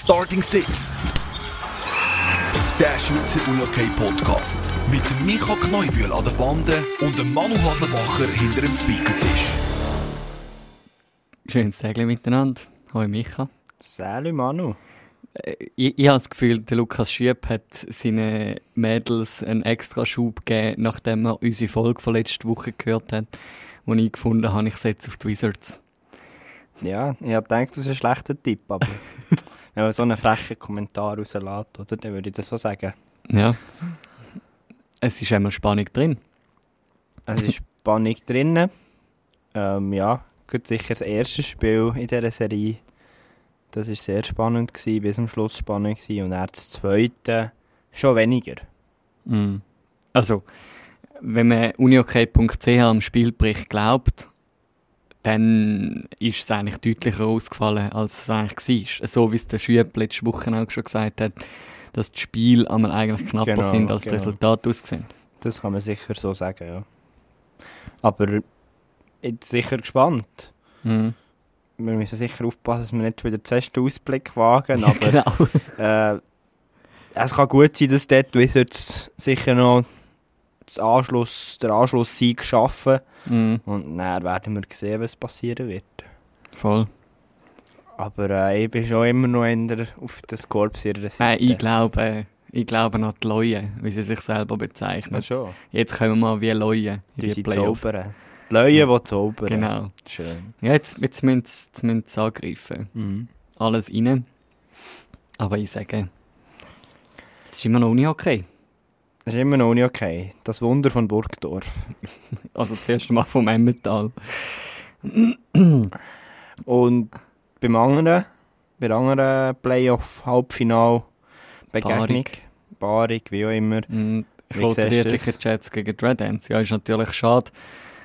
Starting Six. Der Schweizer UJK Podcast. Mit Micha Kneubühl an der Bande und dem Manu Haslebacher hinter dem Speakertisch. Schönes Tag miteinander. Hallo Micha. Salut Manu. Äh, Ich, ich habe das Gefühl, der Lukas Schüpp hat seinen Mädels einen extra Schub gegeben, nachdem er unsere Folge von letzter Woche gehört hat, wo ich gefunden habe, ich setze auf die Wizards. Ja, ich habe gedacht, das ist ein schlechter Tipp, aber wenn man so einen frechen Kommentar rauslässt, oder, dann würde ich das so sagen. Ja. Es ist immer Spannung drin. Es ist Spannung drin. Ähm, ja, gut sicher das erste Spiel in dieser Serie. Das war sehr spannend, gewesen, bis zum Schluss spannend gewesen. Und dann das zweite schon weniger. Mm. Also, wenn man uniok.ch am Spielbericht glaubt, dann ist es eigentlich deutlicher ausgefallen, als es eigentlich war. So wie es der Schüpp letzte Woche auch schon gesagt hat, dass die Spiele einmal eigentlich knapper Genau, sind, als die genau. Resultate aussehen. Das kann man sicher so sagen, ja. Aber jetzt sicher gespannt. Mm. Wir müssen sicher aufpassen, dass wir nicht wieder den zweiten Ausblick wagen, aber... genau. Äh, es kann gut sein, dass dort Wizards sicher noch das Anschluss, der Anschlusssieg schaffen. Mm. Und dann werden wir sehen, was passieren wird. Voll. Aber äh, ich bin schon immer noch eher auf das Korps ihrer Seite. Nein, ich glaube, äh, ich glaube an die Leue, wie sie sich selber bezeichnen. Ja. Jetzt kommen wir mal wie Leue in Die die Playoffs. zaubern. Die Leute, die zaubern. Genau. Schön. Ja, jetzt, jetzt müssen sie jetzt müssen sie angreifen. Mhm. Alles rein. Aber ich sage, es ist immer noch nicht okay. Das ist immer noch nicht okay. Das Wunder von Burgdorf. Also zuerst mal vom Emmental. Und beim anderen, bei der anderen Playoff-Halbfinal-Begegnung, Barig, wie auch immer, Dietricher das? Jets gegen die Red Ants. Ja, ist natürlich schade,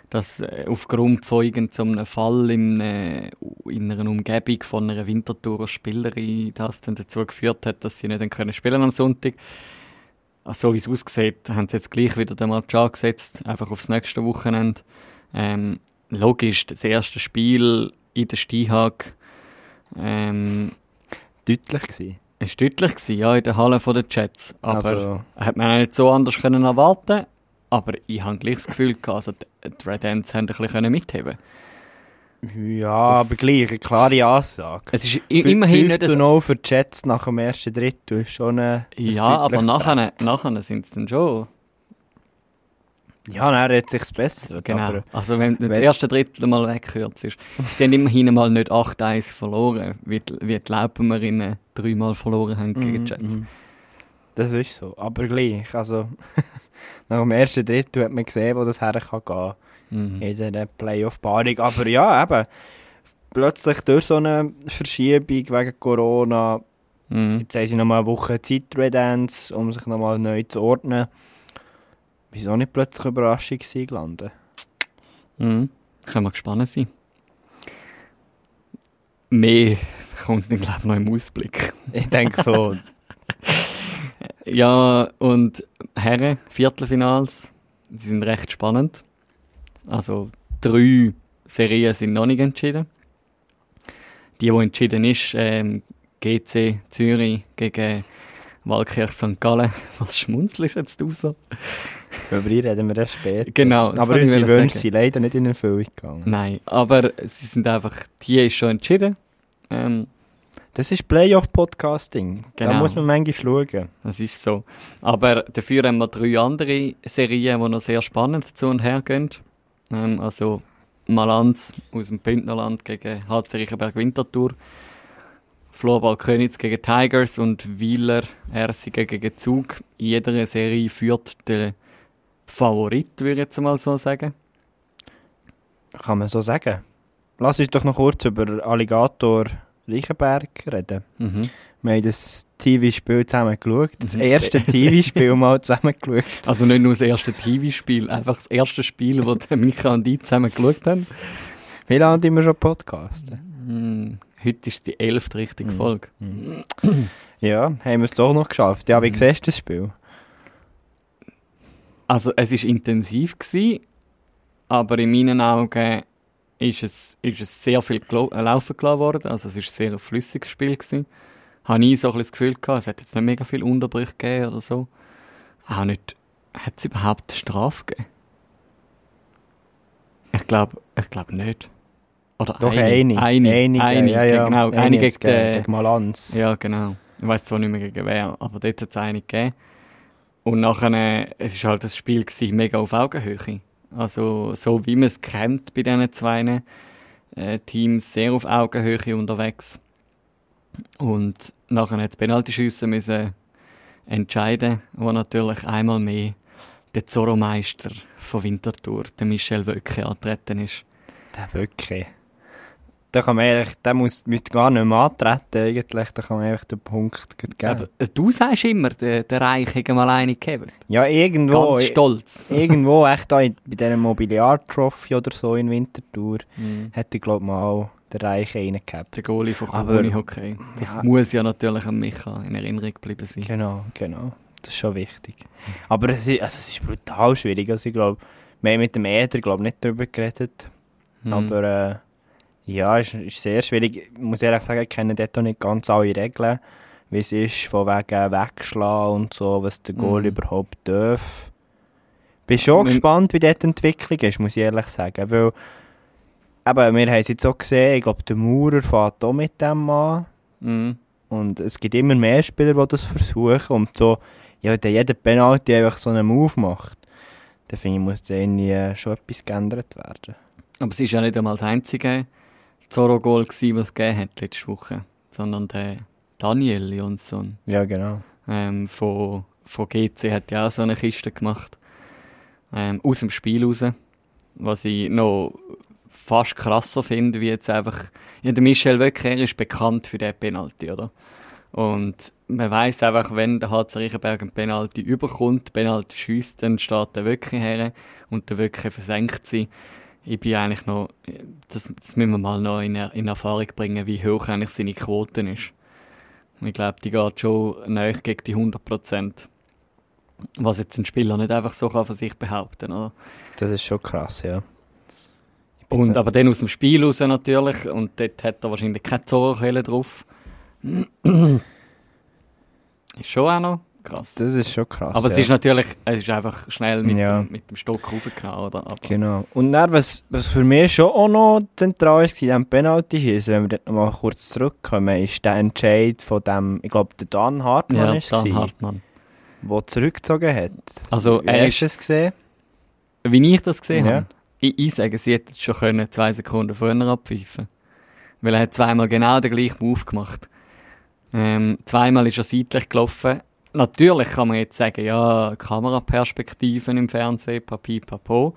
dass äh, aufgrund von irgendeinem Fall in, äh, in einer Umgebung von einer Winterthurer Spielerin das dann dazu geführt hat, dass sie nicht können spielen am Sonntag. Also, so wie es aussieht, haben sie jetzt gleich wieder den Match angesetzt, einfach aufs nächste Wochenende. Ähm, logisch, das erste Spiel in der Steinhag ähm, deutlich gewesen. ist deutlich gewesen, ja, in der Halle den Jets. Aber Also- hat man nicht so anders können erwarten aber ich habe gleich das Gefühl gehabt, also die Red Ants haben ein bisschen mitheben Ja, aber gleich, eine klare Ansage. Es ist immerhin 5 nicht zu so, 0 für die Jets nach dem ersten Drittel ist schon ein, Ja, aber nachher, nachher sind es dann schon. Ja, dann hat es sich verbessert. Genau. Aber also wenn das wenn- erste Drittel mal weggekürzt ist. Sie haben immerhin mal nicht 8-1 verloren, wie die, wie die Laupenmerinnen dreimal verloren haben gegen die Jets. Mhm. das ist so. Aber gleich, also nach dem ersten Drittel hat man gesehen, wo das her kann gehen Mhm. in dieser Playoff-Paarung. Aber ja, eben, plötzlich durch so eine Verschiebung wegen Corona, Mhm. jetzt haben sie nochmal eine Woche Zeit, die Red Ants, um sich nochmal neu zu ordnen. Wieso nicht plötzlich eine Überraschung gewesen, landen? Mhm. Können wir gespannt sein. Mehr kommt dann, glaube ich, noch im Ausblick. Ich denke so. Ja, und Herren, Viertelfinals, die sind recht spannend. Also drei Serien sind noch nicht entschieden. Die, die entschieden ist, ähm, GC Zürich gegen Walkirch St. Gallen. Was schmunzelst jetzt du so? Über die reden wir erst später. Genau, Aber unsere. Wünsche sind leider nicht in Erfüllung gegangen. Nein, aber sie sind einfach, die ist schon entschieden. Ähm, Das ist Playoff-Podcasting. Da Genau. muss man manchmal schauen. Das ist so. Aber dafür haben wir drei andere Serien, die noch sehr spannend zu und her gehen. Ähm, also Malanz aus dem Bündnerland gegen HC Riechenberg Winterthur. Floorball Königs gegen Tigers und Wieler Ersingen gegen Zug. In jeder Serie führt der Favorit, würde ich jetzt mal so sagen. Kann man so sagen. Lass uns doch noch kurz über Alligator Reichenberg reden. Mhm. Wir haben das TV-Spiel zusammen geschaut. Das Mhm. erste TV-Spiel mal zusammen geschaut. Also nicht nur das erste TV-Spiel, einfach das erste Spiel, das Micha und ich zusammen geschaut haben. Wie lange haben wir schon podcasten? Hm, heute ist die elfte richtige Mhm. Folge. Ja, haben wir es doch noch geschafft. Ja, wie Mhm. siehst du das Spiel? Also es ist intensiv gsi, aber in meinen Augen ist es, ist es sehr viel gelo- äh, gelassen worden. Also es ist sehr ein flüssiges Spiel gsi. Habe ich so ein das Gefühl gehabt, es hat jetzt nicht mega viel Unterbrüche gegeben oder so. Auch nicht, hat es überhaupt Strafe gegeben? Ich glaube ich glaub nicht. Oder Doch, eine. eine. Eine, Einige, eine, ja, ja. genau. Eine hat's gegen, gegeben, den- gegen Malanz. Ja, genau. Ich weiß zwar nicht mehr gegen wer, aber dort hat es eine gegeben. Und nachher, äh, es war halt das Spiel gewesen, mega auf Augenhöhe. Also so wie man es kennt bei diesen zwei äh, Teams, sehr auf Augenhöhe unterwegs. Und nachher hat Penaltyschüsse müssen entscheiden, wo natürlich einmal mehr der Zorro-Meister von Winterthur, der Michel Wöcke, antreten ist. Der wirklich. Da kann man ehrlich, der muss, müsste gar nicht mehr antreten eigentlich, da kann man einfach den Punkt geben. Aber äh, du sagst immer, der, der Reich hätte mal eine gegeben. ja, irgendwo, Ganz stolz. irgendwo echt da in, bei dieser Mobiliar-Trophy oder so in Winterthur, Mhm. hätte ich glaube mal der Reiche reingehabt. Der Goalie von Carboni Hockey. Das Ja. muss ja natürlich an Micha in Erinnerung geblieben sein. Genau, genau. Das ist schon wichtig. Aber es ist, also es ist brutal schwierig. Also ich glaube, wir haben mit dem glaub, nicht darüber geredet. Mhm. Aber äh, ja, es ist, ist sehr schwierig. Ich muss ehrlich sagen, ich kenne dort nicht ganz alle Regeln. Wie es ist, von wegen Wegschlagen und so, was der Goal Mhm. überhaupt darf. Bin schon gespannt, wie dort die Entwicklung ist, muss ich ehrlich sagen. Weil, eben, wir haben es jetzt auch gesehen, ich glaube, der Maurer fährt auch mit dem an. Mhm. Und es gibt immer mehr Spieler, die das versuchen. Und so, ja, wenn jeder Penalty einfach so einen Move macht, dann finde ich, muss da irgendwie schon etwas geändert werden. Aber es war ja nicht einmal das einzige Zorro-Goal, was es gegeben hat letzte Woche. Sondern der Daniel Jonsson Ja, genau. ähm, von, von GC hat ja auch so eine Kiste gemacht. Ähm, aus dem Spiel raus. Was ich noch fast krasser finde, wie jetzt einfach. Ja, der Michel Wöcker er ist bekannt für den Penalty, oder? Und man weiß einfach, wenn der HC Riechenberg einen Penalty überkommt, Penalty schießt, dann steht der Wöcker her und der Wöcker versenkt sie. Ich bin eigentlich noch, das, das müssen wir mal noch in, in Erfahrung bringen, wie hoch eigentlich seine Quote ist. Ich glaube, die geht schon nahe gegen die 100%. Was jetzt ein Spieler nicht einfach so kann von sich behaupten oder? Das ist schon krass, ja. Und aber dann aus dem Spiel raus natürlich. Und dort hat er wahrscheinlich keine Zorrkelle drauf. ist schon auch noch krass. das ist schon krass. aber ja. es ist natürlich, es ist einfach schnell mit, Ja. dem, mit dem Stock oder? Aber, Genau. Und dann, was, was für mich schon auch noch zentral ist, in diesem Penalty-Schießen, wenn wir dort nochmal kurz zurückkommen, ist der Entscheid von dem, ich glaube, der Dan Hartmann ja, ist Dan Hartmann. der zurückgezogen hat. Also, Wie er du es gesehen? Wie ich das gesehen Ja. habe, ich, ich sage, sie hätte schon können, zwei Sekunden früher abpfeifen Weil er hat zweimal genau den gleichen Move gemacht. Ähm, zweimal ist er seitlich gelaufen. Natürlich kann man jetzt sagen, ja, Kameraperspektiven im Fernsehen, papi, papo.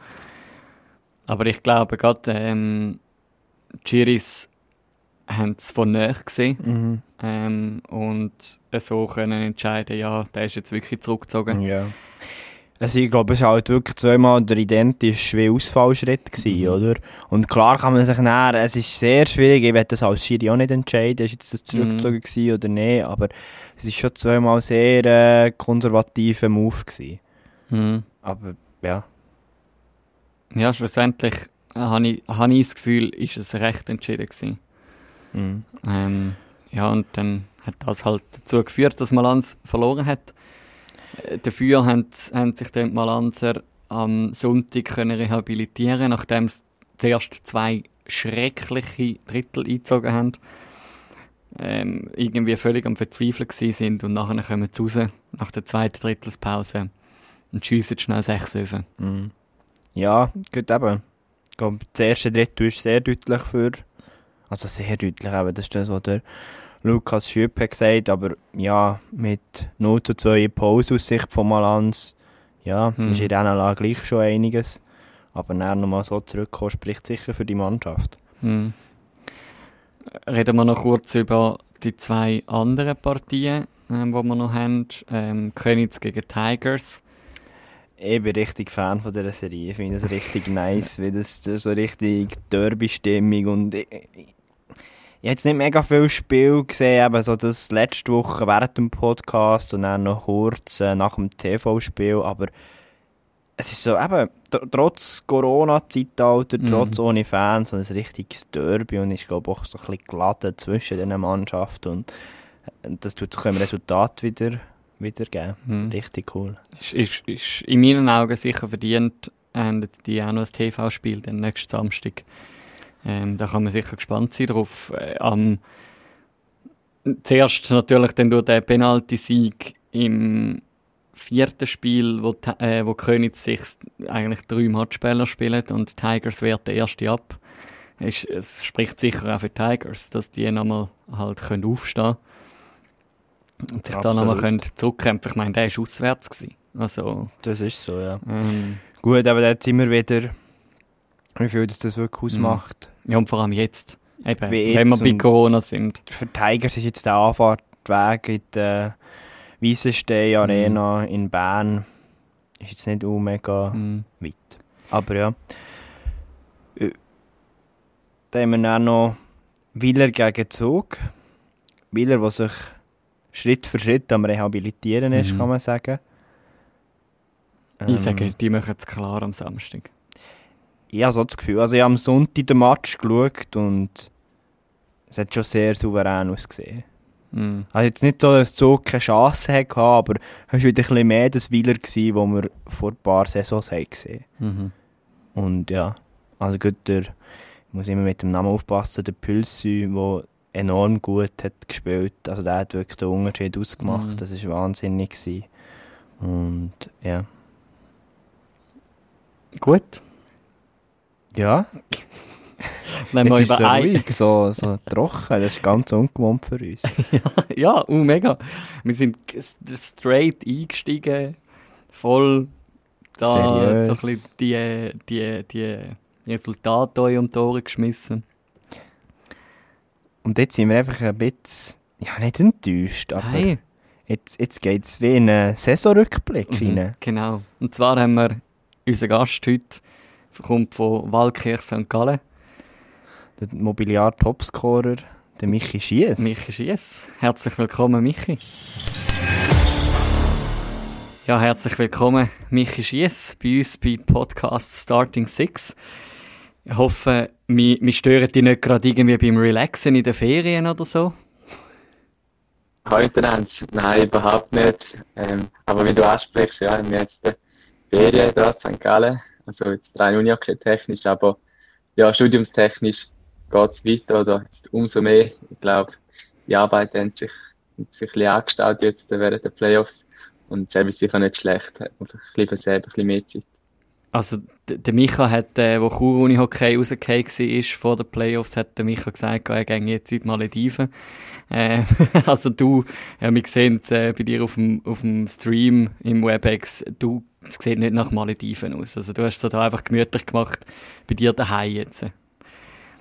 Aber ich glaube, gerade ähm, die Chiris haben es von nahe gesehen Mhm. ähm, und so können entscheiden, ja, der ist jetzt wirklich zurückgezogen. Ja. Also ich glaube, es war halt wirklich zweimal der identische Ausfallschritt gewesen, Mhm. oder? Und klar kann man sich näher, es ist sehr schwierig, ich werde das als Schiri auch nicht entscheiden, ist jetzt das Mhm. zurückgezogen gewesen oder nicht, aber es ist schon zweimal sehr äh, konservativer Move gewesen. Mhm. Aber ja, Ja, schlussendlich habe ich, habe ich das Gefühl, ist es recht entschieden gewesen. mhm. Ähm, ja, und dann hat das halt dazu geführt, dass Malanz verloren hat. Dafür haben, haben sich die Malanzer am Sonntag können rehabilitieren nachdem sie zuerst zwei schreckliche Drittel eingezogen haben. Ähm, irgendwie völlig am Verzweifeln sind und nachher kommen sie raus, nach der zweiten Drittelspause und schiessen schnell sechs Öfen. Mhm. Ja, gut eben. Das erste Drittel ist sehr deutlich für. Also sehr deutlich, eben, das ist das, was der Lukas Schüpp hat gesagt. Aber ja, mit 0 zu 2 in Pause aus Sicht von Malanz, ja, Hm. ist in dieser Lage gleich schon einiges. Aber dann nochmal so zurückkommen, spricht sicher für die Mannschaft. Hm. Reden wir noch kurz über die zwei anderen Partien, ähm, die wir noch haben. Ähm, Königs gegen Tigers. Ich bin richtig Fan von dieser Serie. Ich finde es richtig nice, wie das, das so richtig Derby-Stimmung und ich, ich, ich habe jetzt nicht mega viel Spiel gesehen, aber so das letzte Woche während dem Podcast und dann noch kurz äh, nach dem TV-Spiel, aber es ist so eben, tr- trotz Corona-Zeitalter, Mhm. trotz ohne Fans, so ein richtiges Derby und ich glaube auch so ein bisschen geladen zwischen diesen Mannschaften und das tut sich im Resultat wieder, wieder geben. Mhm. Richtig cool. Ist, ist, ist in meinen Augen sicher verdient, haben jetzt die auch noch ein TV-Spiel, den nächsten Samstag. Ähm, da kann man sicher gespannt sein drauf. Äh, am, zuerst natürlich dann durch den Penalty-Sieg im vierten Spiel, wo, äh, wo Königs sich eigentlich drei Matchspieler spielen und Tigers wehrt der erste ab. Es, es spricht sicher auch für Tigers, dass die nochmal halt können aufstehen und sich da Absolut. nochmal können zurückkämpfen. Ich meine, der war auswärts. Gewesen. Also, Das ist so, ja. ähm, Gut, aber jetzt immer wieder, wie viel das, das wirklich ausmacht. ja, und vor allem jetzt. Eben, Wie wenn wir jetzt bei Corona sind. Für Tigers ist jetzt der Anfahrtweg in die Wiesenstein Arena in Bern ist jetzt nicht auch mega Mhm. weit. Aber ja. Dann haben wir dann noch Willer gegen Zug. Willer, der sich Schritt für Schritt am Rehabilitieren ist, Mhm. kann man sagen. Ich Ähm, sage, die machen es klar am Samstag. Ich habe so das Gefühl. Also ich habe am Sonntag den Match geschaut und es hat schon sehr souverän ausgesehen. Mhm. Also jetzt nicht so, dass Zug keine Chance hatte, aber es war wieder ein bisschen mehr das Wieler, gewesen, wo wir vor ein paar Saisons haben gesehen Mhm. Und ja, also gut, der, ich muss immer mit dem Namen aufpassen, der Pülsü, der enorm gut hat gespielt. Also der hat wirklich den Unterschied ausgemacht. Mhm. Das war wahnsinnig. Gewesen. Und ja. Gut. Ja, Wenn so über ein... ruhig, so, so trocken. Das ist ganz ungewohnt für uns. ja, uh, mega. Wir sind straight eingestiegen, voll da Seriös. so ein bisschen die, die, die Resultate euch um die Ohren geschmissen. Und jetzt sind wir einfach ein bisschen, ja nicht enttäuscht, aber Hey. jetzt, jetzt geht es wie in einen Saisonrückblick Mhm, rein. genau. Und zwar haben wir unseren Gast heute, kommt von Waldkirch St. Gallen, Der Mobiliar-Topscorer, der Michi Schiess. Michi Schiess. Herzlich willkommen, Michi. Ja, herzlich willkommen, Michi Schiess, bei uns bei Podcast Starting Six. Ich hoffe, wir, wir stören dich nicht gerade irgendwie beim Relaxen in den Ferien oder so. Heute Nein, überhaupt nicht. Ähm, aber wie du ansprichst, ja, haben wir jetzt die Ferien da in St. Gallen. Also jetzt rein Unihockey technisch, aber ja, studiumstechnisch geht es weiter oder jetzt umso mehr. Ich glaube, die Arbeit hat sich, hat sich ein bisschen angestaut jetzt während der Playoffs. Und selber ist sicher nicht schlecht. Man vielleicht lieber selber ein bisschen mehr Zeit. Also, der Micha hat, äh, wo Chur Unihockey rausgefallen war vor den Playoffs, hat der Micha gesagt, er ginge jetzt in die Malediven. Äh, also du, ja, wir sehen es äh, bei dir auf dem, auf dem Stream im WebEx, du, es sieht nicht nach Malediven aus. Also du hast es da einfach gemütlich gemacht, bei dir daheim jetzt.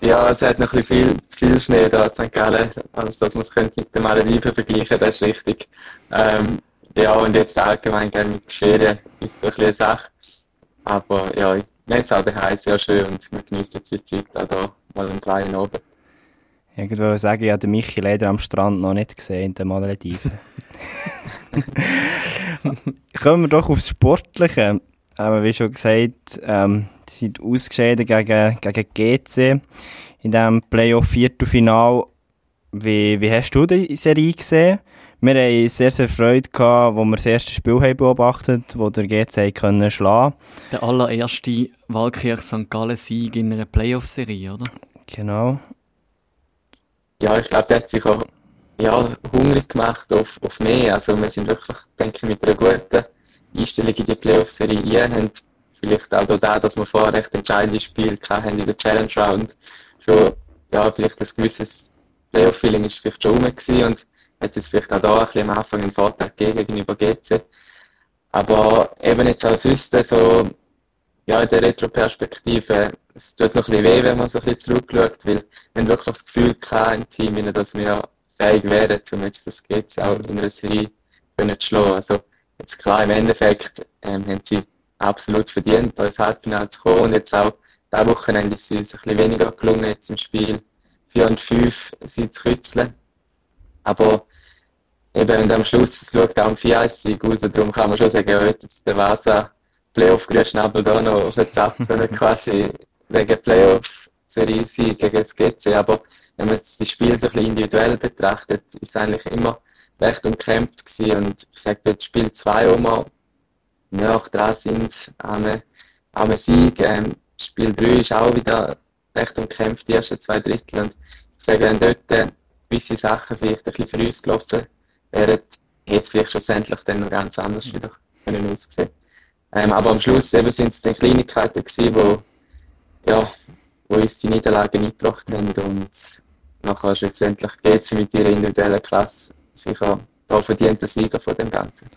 Ja, es hat noch ein bisschen viel, zu viel Schnee da in St. Gallen, als dass man es mit den Malediven vergleichen das ist richtig. Ähm, ja, und jetzt allgemein mit Ferien ist so ein bisschen eine Sache. Aber ja, jetzt auch daheim sehr schön und man genießt jetzt die Zeit auch da mal um drei Uhr oben. Ich wollte sagen, ich habe den Michi leider am Strand noch nicht gesehen, in den Malediven. Kommen wir doch aufs Sportliche. Aber wie schon gesagt, ähm, die sind ausgeschieden gegen, gegen GC in diesem Playoff-Viertelfinal. Wie, wie hast du die Serie gesehen? Wir haben sehr, sehr Freude gehabt, wo wir das erste Spiel haben beobachtet wo der GC können schlagen Der allererste Waldkirch St. Gallen Sieg in einer Playoff-Serie, oder? Genau. Ja, ich glaube, der hat sich auch ja, hungrig gemacht auf, auf mehr. Also wir sind wirklich, denke ich, mit einer guten Einstellung in die Playoff-Serie rein. Haben vielleicht auch das, dass wir vorher recht entscheidende Spiele hatten in der Challenge Round, schon, ja, vielleicht ein gewisses Playoff-Feeling ist vielleicht schon rum gewesen und hat es vielleicht auch da ein bisschen am Anfang einen Vorteil gegeben gegenüber GC. Aber eben jetzt als Wüste, so, ja, in der Retro-Perspektive, es tut noch ein bisschen weh, wenn man so ein bisschen zurückschaut, weil haben wirklich das Gefühl gehabt im Team, dass wir fähig wären, um jetzt das GC auch in einer Serie können zu schlagen. Also, jetzt klar, im Endeffekt ähm, haben sie absolut verdient, ins Halbfinale zu kommen und jetzt auch diese Wochenende ist es uns ein bisschen weniger gelungen, jetzt im Spiel 4 und 5 sie zu kützeln. Aber eben, und am Schluss, es schaut auch um 4-1-Sieg aus, und darum kann man schon sagen, ja, jetzt der Vasa Playoff-Grünschnabel da noch verzapfen, quasi wegen Playoff-Serie-Sieg gegen das GC. Aber wenn man das Spiel so ein bisschen individuell betrachtet, ist es eigentlich immer recht umkämpft gewesen. Und ich sage jetzt Spiel 2 auch mal, nach dran sind an einem, Sieg. Ähm, Spiel 3 ist auch wieder recht umkämpft, die ersten zwei Drittel. Und ich sage, wenn dort gewisse Sachen vielleicht ein bisschen für uns gelaufen wären, hätte es vielleicht schlussendlich dann noch ganz anders wieder können aussehen ähm, Aber am Schluss eben sind es dann Kleinigkeiten gewesen, wo, ja, wo uns die Niederlagen eingebracht haben und nachher schlussendlich geht sie mit ihrer individuellen Klasse sicher da verdienter Sieger von dem Ganzen.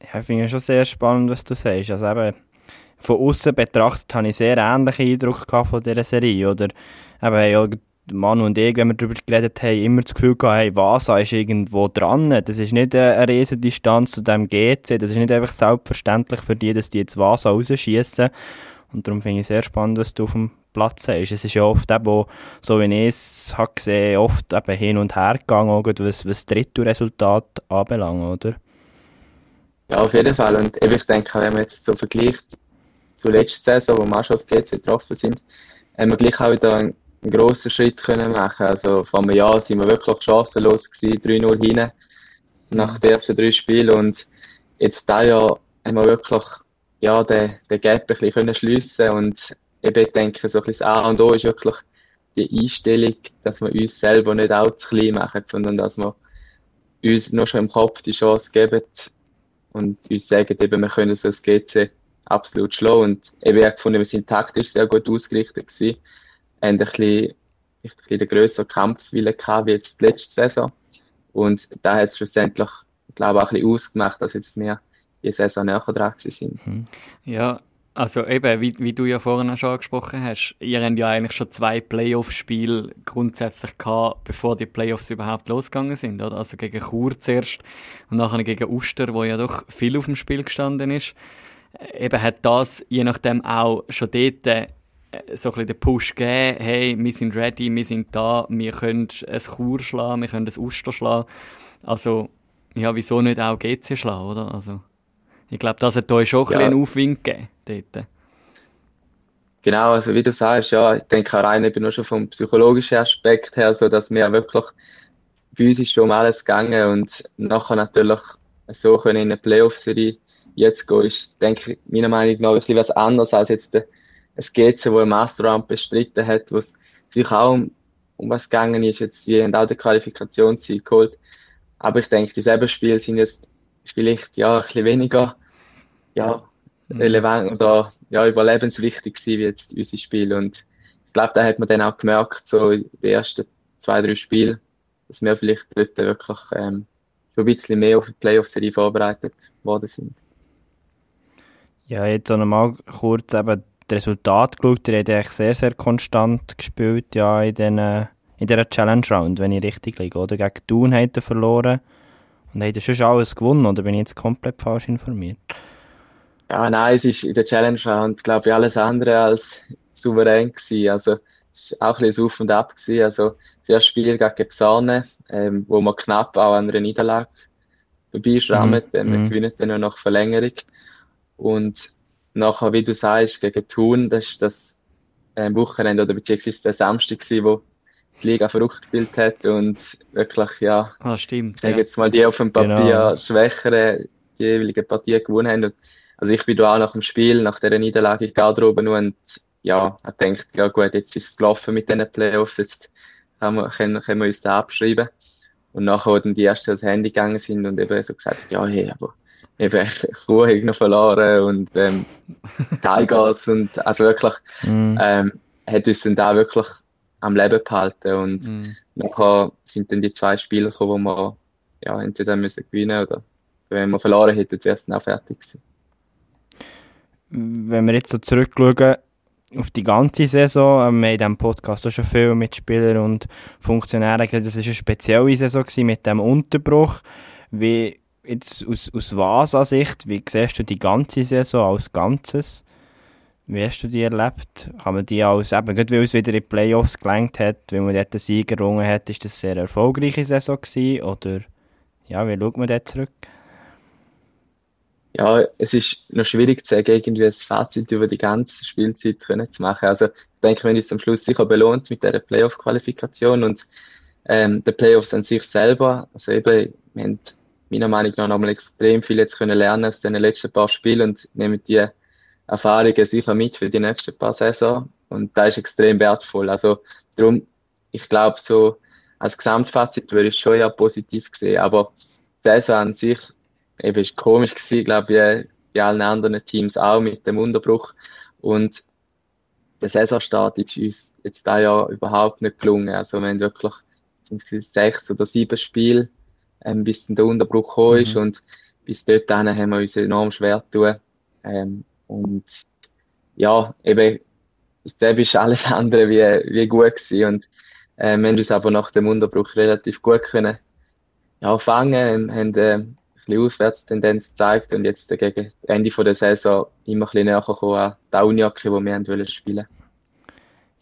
Ich finde es schon sehr spannend, was du sagst. Also eben, von außen betrachtet habe ich sehr ähnlichen Eindruck von dieser Serie. Oder eben, ja, Manu und ich, wenn wir darüber geredet haben, immer das Gefühl gehabt, hey, Vasa ist irgendwo dran. Das ist nicht eine riesige Distanz zu dem GC. Das ist nicht einfach selbstverständlich für die, dass die jetzt Vasa rausschießen. Und darum finde ich es sehr spannend, was du auf dem Platz hast. Es ist ja oft eben, so wie ich es habe gesehen, oft eben hin und her gegangen, was, was das Resultat anbelangt, oder? Ja, auf jeden Fall. Und ich denke, wenn man jetzt so vergleicht zur letzten Saison, wo wir schon auf GC getroffen sind, haben wir gleich auch wieder einen, einen grossen Schritt können machen. Also vor einem Jahr sind wir wirklich chancenlos gewesen, 3-0 hinein nach den ersten drei Spielen. Und jetzt da Jahr haben wir wirklich ja, den, den Gap ein bisschen können schliessen und eben denke so ein bisschen das A und O ist wirklich die Einstellung, dass wir uns selber nicht auch zu klein machen, sondern dass wir uns noch schon im Kopf die Chance geben und uns sagen, eben, wir können so das GC absolut schlagen. Und ich gefunden, wir sind taktisch sehr gut ausgerichtet gewesen, haben ein bisschen, ein bisschen den grösseren gehabt, wie jetzt die letzte Saison. Und da hat es schlussendlich, ich glaube, auch ein bisschen ausgemacht, dass jetzt wir die Saison näher dran sind. Mhm. Ja, also eben, wie, wie du ja vorhin schon angesprochen hast, ihr habt ja eigentlich schon zwei Playoff-Spiele grundsätzlich gehabt, bevor die Playoffs überhaupt losgegangen sind, oder? Also gegen Chur zuerst und nachher gegen Uster, wo ja doch viel auf dem Spiel gestanden ist. Eben hat das je nachdem auch schon dort äh, so ein bisschen den Push gegeben, hey, wir sind ready, wir sind da, wir können ein Chur schlagen, wir können ein Uster schlagen. Also, ja, wieso nicht auch GC schlagen, oder? Also... Ich glaube, das hat euch schon ja. ein bisschen Aufwind gegeben dort. Genau, also wie du sagst, ja, ich denke rein eben nur schon vom psychologischen Aspekt her, so dass wir wirklich, bei uns ist schon um alles gegangen und nachher natürlich so können in eine Playoff-Serie jetzt gehen, ist, denke ich, meiner Meinung nach ein bisschen was anderes als jetzt es GC, wo ein Masterround bestritten hat, wo es sich auch um, um was gegangen ist. Jetzt, die haben auch den Qualifikationssieg geholt. Aber ich denke, dieselben Spiele sind jetzt vielleicht ja ein bisschen weniger ja, mhm. relevant oder ja, überlebenswichtig gewesen, wie jetzt unser Spiel. Und ich glaube, da hat man dann auch gemerkt, so in den ersten zwei, drei Spielen, dass wir vielleicht dort wirklich ähm, schon ein bisschen mehr auf die Playoff-Serie vorbereitet worden sind. Ja, jetzt noch mal kurz eben das Resultat geschaut. Ihr habt eigentlich sehr, sehr konstant gespielt ja, in, den, in dieser Challenge-Round, wenn ich richtig liege. Oder? Gegen Thun ihr verloren und ihr schon alles gewonnen, oder bin ich jetzt komplett falsch informiert? Ja, nein, es ist in der Challenge Round, glaube ich, alles andere als souverän gewesen. Also, es war auch ein bisschen Auf und Ab gewesen. Also, das erste Spiel gegen Xane, ähm, wo wir knapp auch an einer Niederlage vorbeischrammen, mhm. dann mhm. gewinnen dann noch Verlängerung. Und nachher, wie du sagst, gegen Thun, das ist das ähm, Wochenende oder beziehungsweise der Samstag gewesen, wo die Liga verrückt gespielt hat und wirklich, ja, ah, stimmt, sage ja. jetzt mal, die auf dem Papier genau. schwächere, die jeweilige Partie gewonnen haben. Und also ich bin da auch nach dem Spiel, nach dieser Niederlage in Garderobe und ja, ich denkt, ja gut, jetzt ist es gelaufen mit diesen Playoffs, jetzt können wir, können, können wir uns da abschreiben. Und nachher, als dann die ersten ans Handy gegangen sind und eben so gesagt, ja, hey, aber eben Ruhe noch verloren und ähm, Tigers und also wirklich, mm. ähm, hat uns dann da wirklich am Leben behalten und mm. nachher sind dann die zwei Spiele gekommen, wo wir ja, entweder müssen gewinnen oder wenn wir verloren hätten, wäre es dann auch fertig gewesen wenn wir jetzt so zurückschauen auf die ganze Saison, ähm, wir haben in diesem Podcast auch schon viel mit Spielern und Funktionären geredet, das war eine spezielle Saison mit dem Unterbruch. Wie jetzt aus, aus Vasa-Sicht, wie siehst du die ganze Saison als Ganzes? Wie hast du die erlebt? Kann man die als, eben, gerade weil es wieder in die Playoffs gelangt hat, weil man dort den Sieg errungen hat, ist das eine sehr erfolgreiche Saison gewesen? Oder, ja, wie schaut man dort zurück? ja, es ist noch schwierig zu sagen, irgendwie ein Fazit über die ganze Spielzeit können zu machen. Also, ich denke, wir haben uns am Schluss sicher belohnt mit dieser Playoff-Qualifikation und ähm, der Playoffs an sich selber. Also eben, wir haben meiner Meinung nach nochmal extrem viel jetzt können lernen aus den letzten paar Spielen und nehmen die Erfahrungen sicher mit für die nächsten paar Saison. Und das ist extrem wertvoll. Also, darum, ich glaube, so als Gesamtfazit würde ich schon ja positiv sehen. Aber die Saison an sich eben ist komisch gewesen, glaube ich, wie allen anderen Teams auch mit dem Unterbruch. Und der Saisonstart ist uns jetzt da ja überhaupt nicht gelungen. Also wir haben wirklich sind es sechs oder sieben Spiele, ähm, bis dann der Unterbruch gekommen ist. Mhm. Und bis dort haben wir uns enorm schwer getan. Ähm, und ja, eben, das ist alles andere wie, wie gut gewesen. Und äh, wir haben uns aber nach dem Unterbruch relativ gut können ja, fangen, haben äh, bisschen Aufwärtstendenz gezeigt und jetzt gegen Ende der Saison immer ein bisschen näher gekommen an die Auniacke, die wir wollen spielen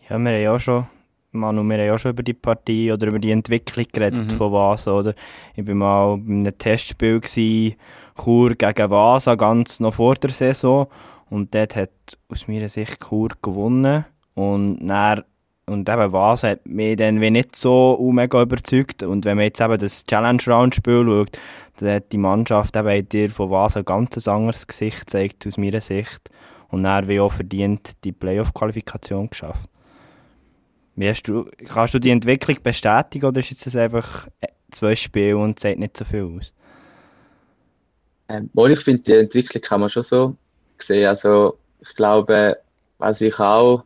Ja, wir haben ja schon, Manu, wir haben ja schon über die Partie oder über die Entwicklung geredet mhm. von Vasa, oder? Ich war mal in einem Testspiel, gewesen, Chur gegen Vasa, ganz noch vor der Saison und dort hat aus meiner Sicht Chur gewonnen und dann und eben was hat mich dann wie nicht so mega überzeugt. Und wenn man jetzt eben das Challenge-Round-Spiel schaut, dann hat die Mannschaft eben dir von was ein ganz anderes Gesicht zeigt, aus meiner Sicht. Und dann wie auch verdient die Playoff-Qualifikation geschafft. Wie hast du, kannst du die Entwicklung bestätigen oder ist es einfach äh, zwei Spiele und sagt nicht so viel aus? Ähm, ich finde, die Entwicklung kann man schon so sehen. Also ich glaube, was ich auch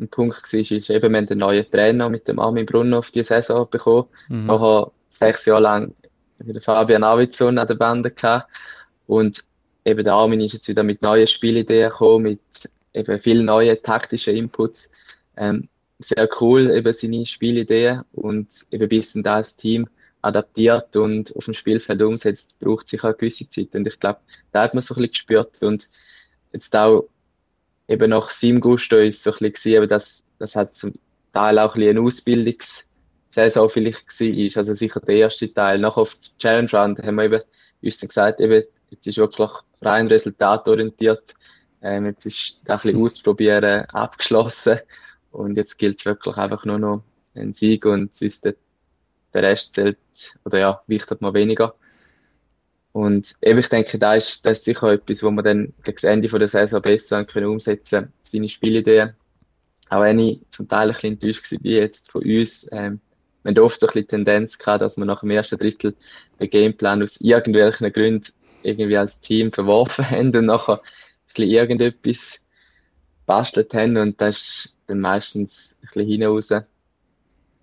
ein Punkt war, ist eben, wir haben einen neuen Trainer mit dem Armin Brunner auf die Saison bekommen. Mhm. Nachher sechs Jahre lang wieder Fabian Avizon an der Bande gehabt. Und eben der Armin ist jetzt wieder mit neuen Spielideen gekommen, mit eben vielen neuen taktischen Inputs. Ähm, sehr cool, eben seine Spielideen und eben bis dann das Team adaptiert und auf dem Spielfeld umsetzt, braucht sich auch eine gewisse Zeit. Und ich glaube, da hat man so ein bisschen gespürt und jetzt auch eben nach seinem Gusto ist so ein bisschen, dass das hat zum Teil auch ein bisschen eine Ausbildungssaison vielleicht war. Also sicher der erste Teil. Nach auf die Challenge Round haben wir eben uns gesagt, eben, jetzt ist wirklich rein resultatorientiert. Ähm, jetzt ist da ein bisschen ausprobieren abgeschlossen. Und jetzt gilt es wirklich einfach nur noch einen Sieg und sonst der, der Rest zählt, oder ja, wichtet man weniger. Und eben, ich denke, da ist, das ist sicher etwas, wo man dann gegen das Ende der Saison besser können umsetzen können, seine Spielideen. Auch wenn ich zum Teil ein bisschen enttäuscht war, wie jetzt von uns, ähm, wir haben oft so ein bisschen Tendenz gehabt, dass wir nach dem ersten Drittel den Gameplan aus irgendwelchen Gründen irgendwie als Team verworfen haben und nachher ein bisschen irgendetwas bastelt haben und das ist dann meistens ein bisschen hinaus.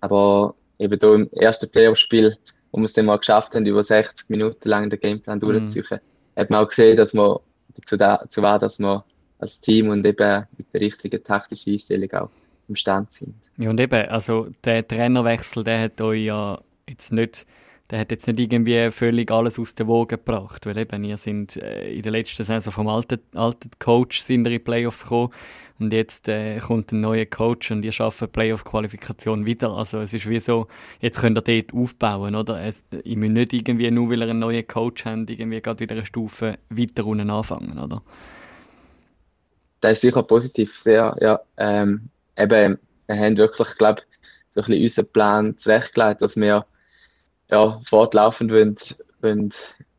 Aber eben da im ersten Playoff-Spiel wo wir es dann mal geschafft haben, über 60 Minuten lang den Gameplan durchzuziehen, mhm. hat man auch gesehen, dass man dazu, da, dazu war, dass man als Team und eben mit der richtigen taktischen Einstellung auch im Stand sind. Ja, und eben, also der Trainerwechsel, der hat euch ja jetzt nicht der hat jetzt nicht irgendwie völlig alles aus der Woge gebracht, weil eben, ihr sind äh, in der letzten Saison vom alten, alten Coach sind in die Playoffs gekommen und jetzt äh, kommt ein neuer Coach und ihr schafft Playoff-Qualifikation wieder. Also es ist wie so, jetzt könnt ihr dort aufbauen, oder? Es, ich muss nicht irgendwie, nur weil ihr einen neuen Coach habt, irgendwie gerade wieder eine Stufe weiter unten anfangen, oder? Das ist sicher positiv, sehr, ja. Ähm, eben, wir haben wirklich, glaube so ein bisschen unseren Plan zurechtgelegt, dass wir ja, fortlaufend wollen, wollen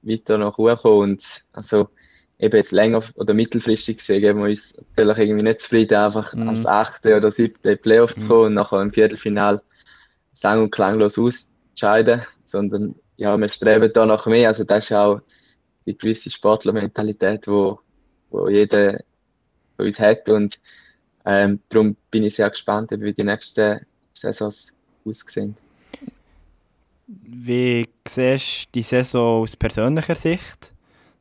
weiter nach Ruhe kommen. Und also eben jetzt länger oder mittelfristig gesehen, geben wir uns natürlich irgendwie nicht zufrieden, einfach mhm. als achte oder siebte Playoff zu kommen mhm. und nachher im Viertelfinal sang- und klanglos auszuscheiden, sondern ja, wir streben da nach mehr. Also das ist auch die gewisse Sportlermentalität, wo, wo jeder von uns hat und ähm, darum bin ich sehr gespannt, wie die nächsten Saisons aussehen. Wie siehst du die Saison aus persönlicher Sicht?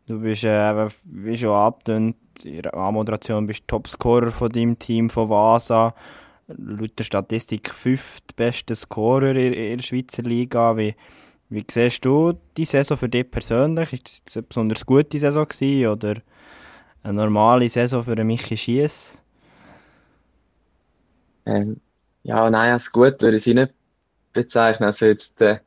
Du bist, äh, wie schon abgetönt, in der A-Moderation bist Topscorer von deinem Team von Vasa. Laut der Statistik fünftbester Scorer in, in der Schweizer Liga. Wie, wie siehst du die Saison für dich persönlich? Ist das eine besonders gute Saison gewesen, oder eine normale Saison für einen Michi Schiess? Ähm, ja, nein, als gut würde ich sie nicht bezeichnen. Also jetzt, äh,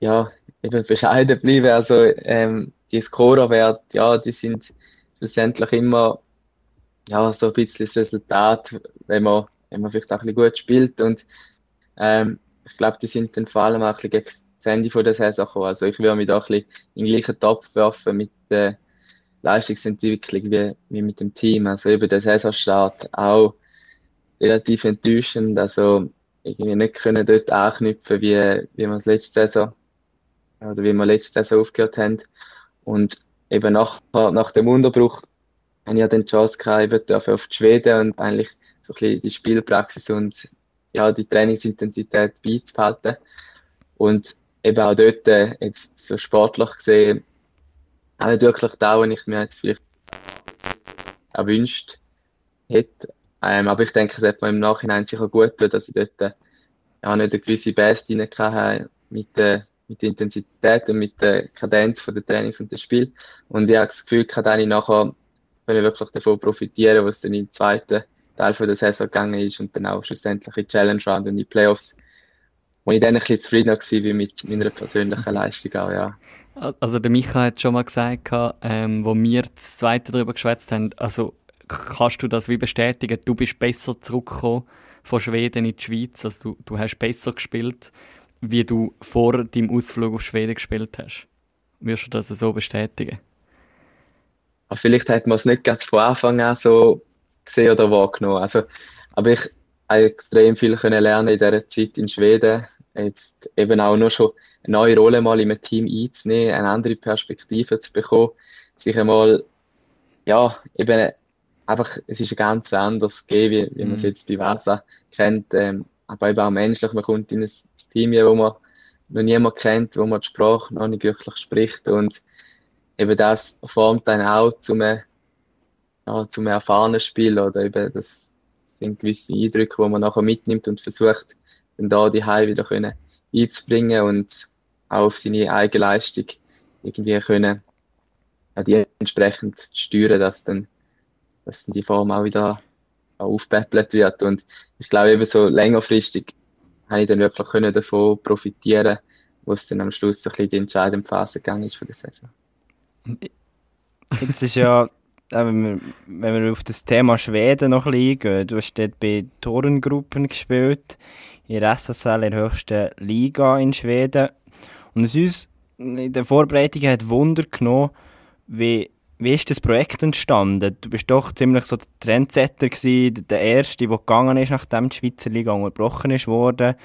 ja, eben bescheiden bleiben. Also, ähm, die Scorerwerte, ja, die sind schlussendlich immer ja, so ein bisschen das Resultat, wenn man, wenn man vielleicht auch ein bisschen gut spielt. Und ähm, ich glaube, die sind dann vor allem auch ein bisschen gegen das Ende von der Saison gekommen. Also ich würde mich da ein bisschen in den gleichen Topf werfen mit der Leistungsentwicklung wie, wie mit dem Team. Also über den Saisonstart auch relativ enttäuschend. Also irgendwie nicht können dort anknüpfen, wie, wie wir es letzte Saison oder wie wir letzte Saison aufgehört haben. Und eben nach, nach dem Unterbruch habe ich ja dann die Chance gehabt, eben auf die Schweden und eigentlich so ein bisschen die Spielpraxis und ja, die Trainingsintensität beizubehalten. Und eben auch dort äh, jetzt so sportlich gesehen, auch nicht wirklich da, was ich mir jetzt vielleicht erwünscht hätte. Ähm, aber ich denke, es hat mir im Nachhinein sicher gut tun, dass ich dort äh, ja, nicht eine gewisse Best rein hatte mit der, mit der Intensität und mit der Kadenz von der Trainings und des Spiel. Und ich habe das Gefühl, dass ich nachher können wirklich davon profitieren, was dann im zweiten Teil von der Saison gegangen ist und dann auch schlussendlich in die Challenge Round und in die Playoffs, wo ich dann ein bisschen zufriedener war mit meiner persönlichen Leistung auch, ja. Also der Micha hat schon mal gesagt, ähm, wo wir das zweite darüber geschwätzt haben, also kannst du das wie bestätigen, du bist besser zurückgekommen von Schweden in die Schweiz, also du, du hast besser gespielt, wie du vor deinem Ausflug auf Schweden gespielt hast. Wirst du das so bestätigen? Aber vielleicht hat man es nicht gerade von Anfang an so gesehen oder wahrgenommen. Also, aber ich habe extrem viel können lernen in dieser Zeit in Schweden. Jetzt eben auch nur schon eine neue Rolle mal in einem Team einzunehmen, eine andere Perspektive zu bekommen, sich einmal, ja, eben einfach, es ist ganz anders gegeben, wie, wie man es mhm. jetzt bei Vasa kennt, ähm, aber eben auch menschlich, man kommt in ein Team, wo man noch niemand kennt, wo man die Sprache noch nicht wirklich spricht. Und eben das formt dann auch zum, ja, zum erfahrenen Spiel oder? Eben das sind gewisse Eindrücke, die man nachher mitnimmt und versucht, dann da die High wieder können einzubringen und auch auf seine eigene Leistung irgendwie können, ja, die entsprechend steuern, dass dann, dass dann die Form auch wieder aufpäppelt wird. Und ich glaube, eben so längerfristig habe ich dann wirklich können davon profitieren, wo es dann am Schluss ein bisschen die entscheidende Phase gegangen ist von der Saison. Jetzt ist ja, äh, wenn wir, auf das Thema Schweden noch eingehen, du hast dort bei Torengruppen gespielt, in der SSL in der höchsten Liga in Schweden. Und es uns in der Vorbereitung hat Wunder genommen, wie, wie ist das Projekt entstanden? Du bist doch ziemlich so der Trendsetter gewesen, der Erste, der gegangen ist, nachdem die Schweizer Liga unterbrochen ist worden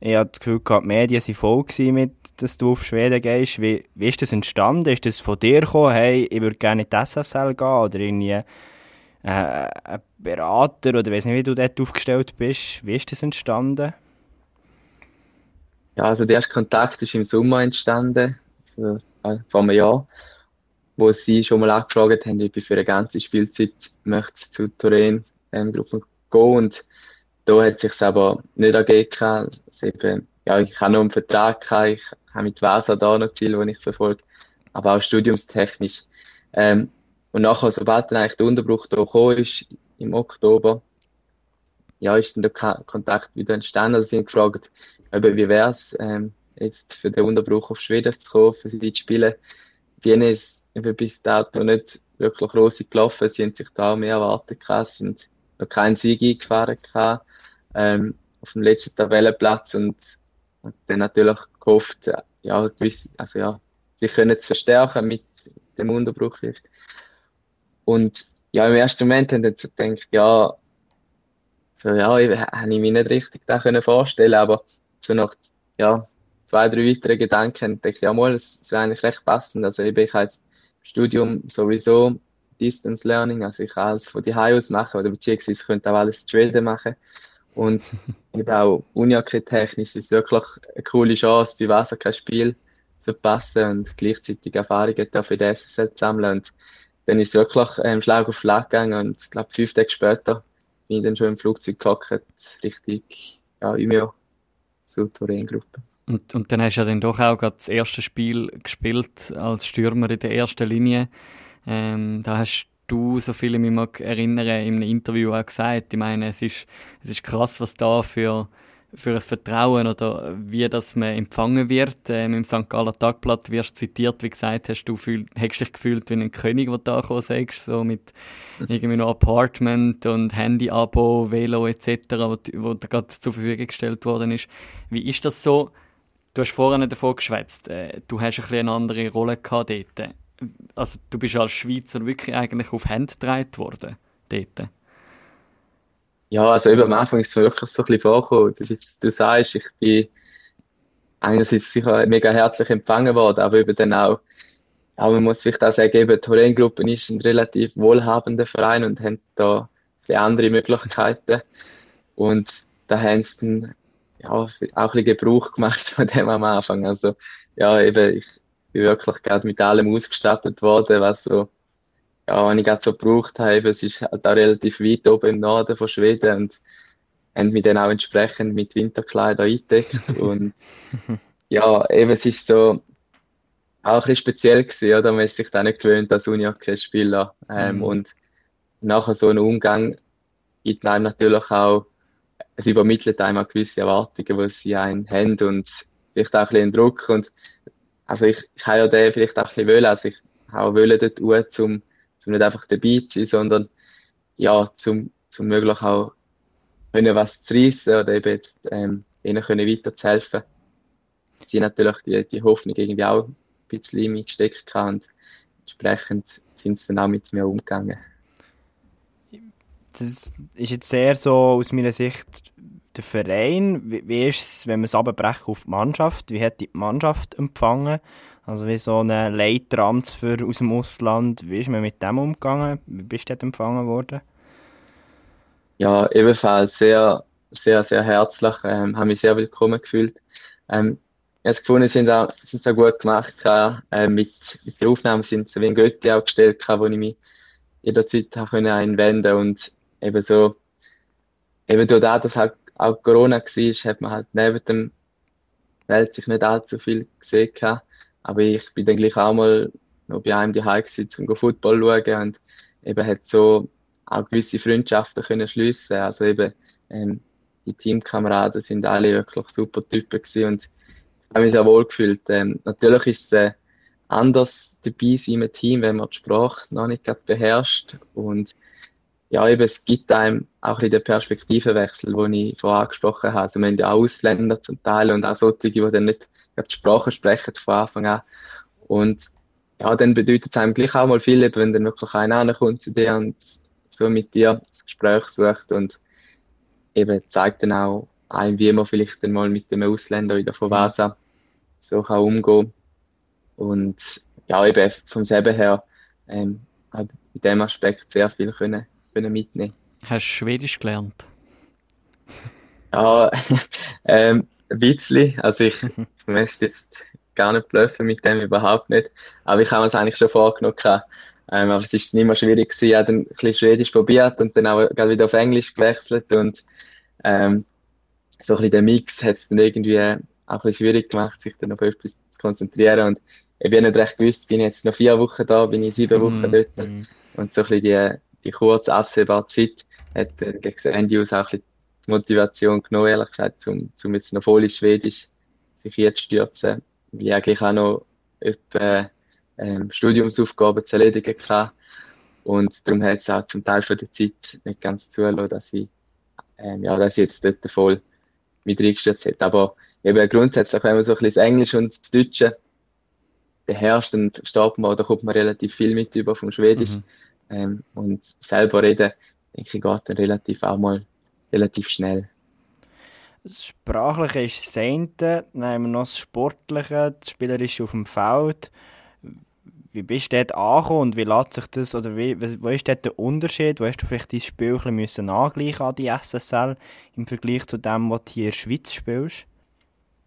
ich hatte das Gefühl, die Medien waren voll mit, dass du auf Schweden gehst. Wie, wie ist das entstanden? Ist das von dir gekommen, hey, ich würde gerne in die SSL gehen? Oder irgendwie äh, ein Berater oder weiß nicht, wie du dort aufgestellt bist? Wie ist das entstanden? Ja, also der erste Kontakt ist im Sommer entstanden, also äh, vor einem Jahr, wo sie schon mal angefragt haben, ob ich für eine ganze Spielzeit möchte zu Turin ähm, Gruppe gehen und da hat es sich aber nicht ergeben. Eben, ja, ich habe noch einen Vertrag, gehabt, ich habe mit Vasa da noch Ziele, die ich verfolge, aber auch studiumstechnisch. Ähm, und nachher, sobald dann eigentlich der Unterbruch da gekommen ist, im Oktober, ja, ist dann der Kontakt wieder entstanden. Also sie haben gefragt, eben, wie wäre es, ähm, jetzt für den Unterbruch auf Schweden zu kommen, für sie zu spielen. Vienne ist eben bis dato nicht wirklich rosig gelaufen. Sie haben sich da mehr erwartet gehabt, sind noch keinen Sieg eingefahren gehabt ähm, auf dem letzten Tabellenplatz und, und dann natürlich gehofft, ja, gewisse, also ja, sich können zu verstärken mit dem Unterbruch vielleicht. Und ja, im ersten Moment haben so gedacht, ja, so, ja, ich, habe ich mir nicht richtig da können vorstellen, aber so nach, ja, zwei, drei weiteren Gedanken denke ich, ja, mal, es ist eigentlich recht passend. Also ich habe jetzt Studium sowieso Distance Learning, also ich kann alles von die aus machen oder beziehungsweise ich könnte auch alles in Schweden machen. Und eben auch Unihockey-technisch ist es wirklich eine coole Chance, bei Wasser kein Spiel zu verpassen und gleichzeitig Erfahrungen für die SSL zu sammeln. Und dann ist es wirklich ähm, Schlag auf Schlag gegangen und ich glaube, fünf Tage später bin ich dann schon im Flugzeug gehockt, richtig ja, Umeo zur Turin-Gruppe. Und, und dann hast du ja dann doch auch gerade das erste Spiel gespielt als Stürmer in der ersten Linie. Ähm, da hast du, so viel ich mich mag erinnern, in einem Interview auch gesagt, ich meine, es ist, es ist krass, was da für, für ein Vertrauen oder wie das man empfangen wird. Ähm, Im St. Galler Tagblatt wirst du zitiert, wie gesagt, hast du fühl, hast dich gefühlt wie ein König, der da gekommen sagst, so mit irgendwie noch Apartment und Handy-Abo, Velo etc., wo, wo dir gerade zur Verfügung gestellt worden ist. Wie ist das so? Du hast vorhin davon geschwätzt, äh, du hast ein eine andere Rolle gehabt dort. Also du bist als Schweizer wirklich eigentlich auf Hände gedreht worden dort. Ja, also eben am Anfang ist es mir wirklich so ein bisschen vorgekommen, du sagst, ich bin einerseits sicher mega herzlich empfangen worden, aber eben dann auch, ja, man muss vielleicht auch sagen, eben, die Horengruppe ist ein relativ wohlhabender Verein und haben da andere Möglichkeiten. Und da haben sie dann ja, auch ein bisschen Gebrauch gemacht von dem am Anfang. Also, ja, eben, ich bin wirklich gerade mit allem ausgestattet worden, was so ja, was ich gerade so gebraucht habe, es ist halt auch relativ weit oben im Norden von Schweden und haben mich dann auch entsprechend mit Winterkleidern eingedeckt und ja, eben es ist so auch ein bisschen speziell gewesen, oder? Man ist sich dann nicht gewöhnt als Unihockey-Spieler ähm, mhm. und nachher so ein Umgang gibt einem natürlich auch, es übermittelt einem gewisse Erwartungen, die sie einen haben und vielleicht auch ein bisschen Druck und also ich, ich habe ja den vielleicht auch ein bisschen wollen, also ich habe auch wollen dort um um nicht einfach dabei zu sein, sondern ja, zum, zum möglich auch können was zu reissen oder eben jetzt ähm, ihnen können weiterzuhelfen. Sie natürlich die, die Hoffnung irgendwie auch ein bisschen in mich gesteckt und entsprechend sind sie dann auch mit mir umgegangen. Das ist jetzt sehr so aus meiner Sicht der Verein. Wie, wie ist es, wenn man es auf die Mannschaft? Wie hat die Mannschaft empfangen? Also wie so ein Leittransfer aus dem Ausland. Wie ist man mit dem umgegangen? Wie bist du dort empfangen worden? Ja, ebenfalls sehr, sehr, sehr herzlich. Ähm, habe mich sehr willkommen gefühlt. Ähm, ich habe gefunden, sie sind auch, sind auch gut gemacht. Äh, mit, mit der Aufnahme sind sie wie ein Götti auch gestellt, wo ich mich jederzeit einwenden und eben so, eben durch das, dass halt auch Corona war, hat man halt neben dem Welt sich nicht allzu viel gesehen. Gehabt. Aber ich bin dann gleich auch mal noch bei einem daheim gewesen, um Football zu schauen und eben hat so auch gewisse Freundschaften können schliessen. Also eben, ähm, die Teamkameraden sind alle wirklich super Typen gewesen und ich habe mich sehr wohl gefühlt. Ähm, natürlich ist es äh, anders dabei sein im Team, wenn man die Sprache noch nicht beherrscht und ja, eben, es gibt einem auch in den Perspektivenwechsel, den ich vorher angesprochen habe. Also, wir haben ja auch Ausländer zum Teil und auch solche, die dann nicht die Sprache sprechen von Anfang an. Und ja, dann bedeutet es einem gleich auch mal viel, wenn dann wirklich einer kommt zu dir und so mit dir Gespräch sucht und eben zeigt dann auch einem, wie man vielleicht dann mal mit dem Ausländer wieder von Vasa so kann umgehen. Und ja, eben vom selben her ähm, hat in dem Aspekt sehr viel können, können mitnehmen. Hast du Schwedisch gelernt? Ja, ähm, ein bisschen. Also ich möchte jetzt gar nicht bluffen mit dem, überhaupt nicht. Aber ich habe es eigentlich schon vorgenommen. Ähm, aber es ist nicht mehr schwierig gewesen. Ich habe dann ein bisschen Schwedisch probiert und dann auch wieder auf Englisch gewechselt und ähm, so ein bisschen der Mix hat es dann irgendwie auch ein bisschen schwierig gemacht, sich dann auf etwas zu konzentrieren und ich bin nicht recht gewusst, bin ich jetzt noch vier Wochen da, bin ich sieben Wochen mm, dort mm. und so ein bisschen die, die kurze, absehbare Zeit hat äh, gegen Ende aus auch ein bisschen Motivation genommen, ehrlich gesagt, um, um jetzt noch voll in Schwedisch sich jetzt stürzen, weil ich eigentlich auch noch etwa ähm, Studiumsaufgaben zu erledigen hatte. Und darum hat es auch zum Teil von der Zeit nicht ganz zulassen, dass ich, ähm, ja, dass ich jetzt dort voll mit reingestürzt hätte. Aber eben grundsätzlich, wenn man so ein bisschen das Englisch und das Deutsche beherrscht, dann versteht man, da kommt man relativ viel mit über vom Schwedisch. Mhm. Ähm, und selber reden, denke ich, geht dann relativ auch mal relativ schnell. Das Sprachliche ist das eine, dann haben wir noch das Sportliche, das Spielerische auf dem Feld. Wie bist du dort angekommen und wie lässt sich das, oder wie, wo ist dort der Unterschied? Wo hast du vielleicht dein Spiel ein bisschen angleichen an die SSL im Vergleich zu dem, was du hier in der Schweiz spielst?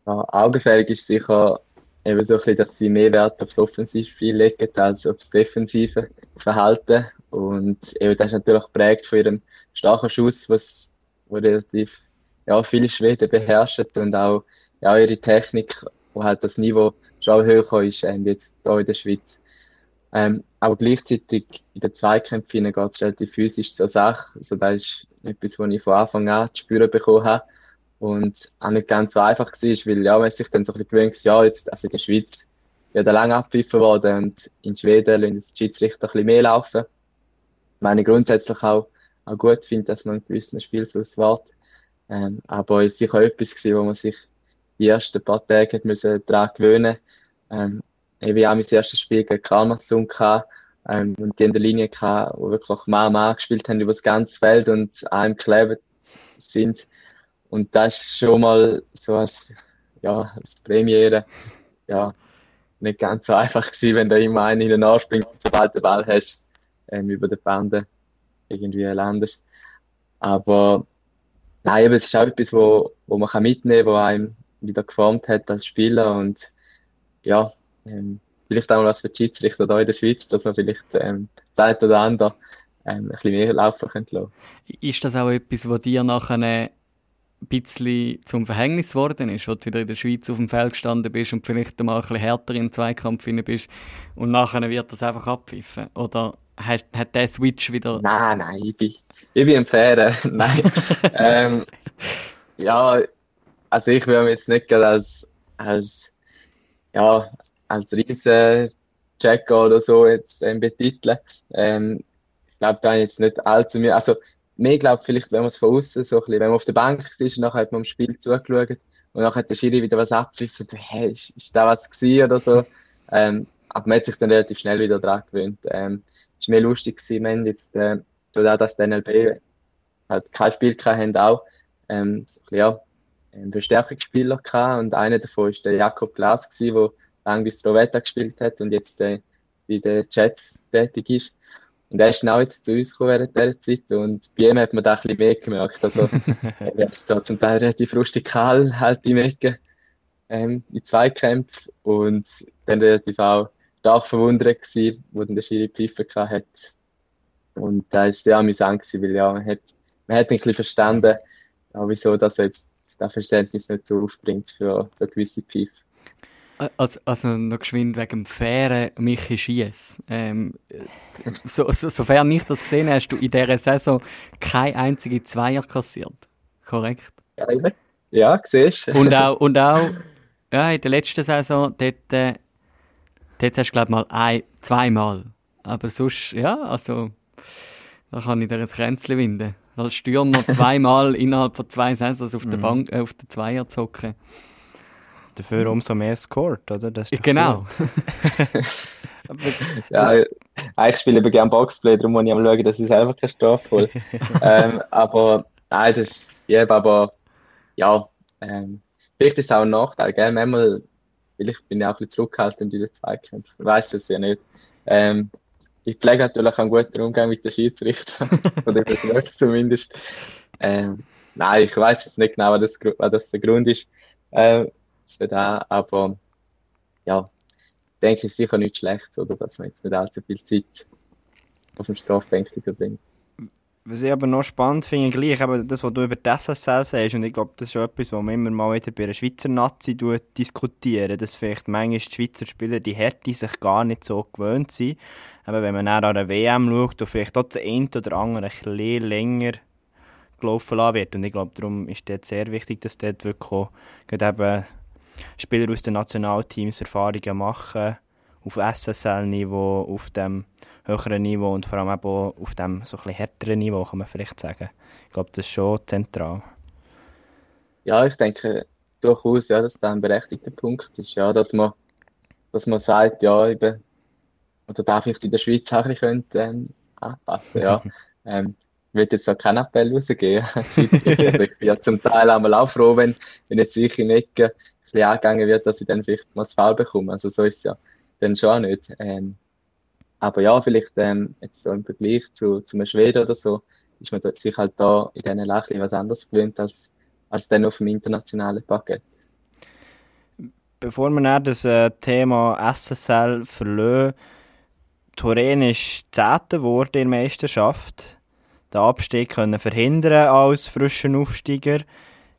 Ja, augenfällig ist sicher eben so ein bisschen, dass sie mehr Wert aufs Offensivspiel legen als aufs defensive Verhalten. Und eben das ist natürlich geprägt von ihrem starken Schuss, was relativ ja, viele Schweden beherrschen und auch ja, ihre Technik, wo halt das Niveau schon höher ist, ähm, jetzt hier in der Schweiz. Ähm, aber gleichzeitig in den Zweikämpfen geht es relativ physisch zur Sache. Also das ist etwas, was ich von Anfang an zu spüren bekommen habe. und auch nicht ganz so einfach war, weil ja, man sich dann so ein bisschen gewöhnt, ja, jetzt, also in der Schweiz wird lange abgepfiffen worden und in Schweden lassen die Schiedsrichter ein bisschen mehr laufen. Meine grundsätzlich auch, auch gut finde, dass man einen gewissen Spielfluss wart. Ähm, aber es war sicher etwas gewesen, wo man sich die ersten paar Tage hat daran gewöhnen ähm, Ich auch mein erstes Spiel gegen Kalmarsund ähm, und die in der Linie gehabt, wo wirklich Mann Mann gespielt haben über das ganze Feld und einem geklebt sind. Und das ist schon mal so als, ja, als Premiere, ja, nicht ganz so einfach gewesen, wenn da immer einer hinten anspringt sobald du den Ball hast, ähm, über den Bande irgendwie landest. Aber nein, aber es ist auch etwas, wo, wo man kann mitnehmen kann, wo einem wieder geformt hat als Spieler und ja, ähm, vielleicht auch mal was für die Schiedsrichter da in der Schweiz, dass man vielleicht ähm, Zeit oder andere ähm, ein bisschen mehr laufen könnte Ist das auch etwas, was dir nachher ein bisschen zum Verhängnis geworden ist, wo du wieder in der Schweiz auf dem Feld gestanden bist und vielleicht mal ein bisschen härter im Zweikampf bist und nachher wird das einfach abpfiffen? Oder hat, hat der Switch wieder... Nein, nein, ich bin, ich bin ein Fairer. nein. ähm, ja, also ich würde mich jetzt nicht als, als, ja, als riesen Checker oder so jetzt ähm, betiteln. Ähm, ich glaube, da jetzt nicht allzu mehr, also mehr glaube vielleicht, wenn man es von außen so ein bisschen, wenn man auf der Bank ist, und nachher hat man im Spiel zugeschaut und dann hat der Schiri wieder was abgepfiffen, so, hey, ist, ist da was gewesen oder so. Ähm, aber man hat sich dann relativ schnell wieder dran gewöhnt. Ähm, ist mehr lustig gewesen, wir haben jetzt, äh, auch, dass der NLB halt kein Spiel haben, auch, ähm, so ja, Bestärkungsspieler gehabt und einer davon ist der Jakob Glas gewesen, der lange bis Trovetta gespielt hat und jetzt äh, bei den Jets tätig ist. Und er ist genau jetzt zu uns gekommen während dieser Zeit und bei ihm hat man da ein bisschen mehr gemerkt. Also, er ist da zum Teil relativ rustikal halt im Ecken ähm, in Zweikämpfen und dann relativ auch stark verwundert gewesen, wo der Schiri Pfeife hat. Und da ist sehr amüsant gewesen, weil ja, man hat, man hat ein bisschen verstanden, ja, wieso das jetzt das Verständnis nicht so aufbringt für, für gewisse Pfeife. Also, also noch geschwind wegen dem fairen Michi Schiess. Ähm, so, so, sofern ich das gesehen habe, hast du in dieser Saison keine einzige Zweier kassiert. Korrekt? Ja, ja siehst Und auch, und auch ja, in der letzten Saison, dort, äh, dort hast du, glaube ich, mal ein, zweimal. Aber sonst, ja, also, da kann ich dir ein Kränzchen winden. Als Stürmer zweimal innerhalb von zwei Saisons auf der mhm. Bank, äh, auf der Zweier zocken. Dafür umso mehr scored, oder? genau. ja, eigentlich spiele ich gerne Boxplay, darum muss ich am schauen, dass ich selber keine Strafe hole. ähm, aber nein, das ist, ja, aber ja, ähm, vielleicht ist es auch ein Nachteil, gell? Manchmal, vielleicht bin ich auch ein bisschen zurückhaltend in den Zweikämpfen. Ich weiß es ja nicht. Ähm, ich pflege natürlich einen guten Umgang mit den Schiedsrichtern, oder das zumindest. Ähm, nein, ich weiß jetzt nicht genau, was das, was das der Grund ist äh, für das, aber ja, denke ich sicher nicht schlecht, oder dass man jetzt nicht allzu viel Zeit auf dem Strafbänkel verbringt. Was ich aber noch spannend finde, gleich eben das, was du über die SSL sagst, und ich glaube, das ist etwas, was man immer mal wieder bei einer Schweizer Nazi diskutieren, dass vielleicht manchmal die Schweizer Spieler die Härte sich gar nicht so gewöhnt sind. Aber wenn man dann an der WM schaut, und vielleicht auch das eine oder andere ein bisschen länger gelaufen wird. Und ich glaube, darum ist es sehr wichtig, dass dort wirklich eben Spieler aus den Nationalteams Erfahrungen machen, auf SSL-Niveau, auf dem höheren Niveau und vor allem auch auf dem so ein härteren Niveau, kann man vielleicht sagen. Ich glaube, das ist schon zentral. Ja, ich denke durchaus, ja, dass das ein berechtigter Punkt ist, ja, dass man, dass man sagt, ja, eben, oder darf ich in der Schweiz auch ein bisschen ähm, anpassen, ja. ähm, ich will jetzt da keinen Appell rausgeben. ich bin ja zum Teil einmal auch froh, wenn, wenn jetzt ich in Ecken ein bisschen angegangen wird, dass ich dann vielleicht mal das Fall bekomme. Also so ist es ja dann schon auch nicht. Ähm, aber ja, vielleicht ähm, jetzt so im Vergleich zu, zu einem Schweden oder so, ist man sich halt da in diesen Lächeln was anderes gewöhnt als, als dann auf dem internationalen Paket. Bevor wir das äh, Thema SSL verlieren, Turin ist Zehnter geworden in der Meisterschaft. Den Abstieg können verhindern als frischen Aufsteiger.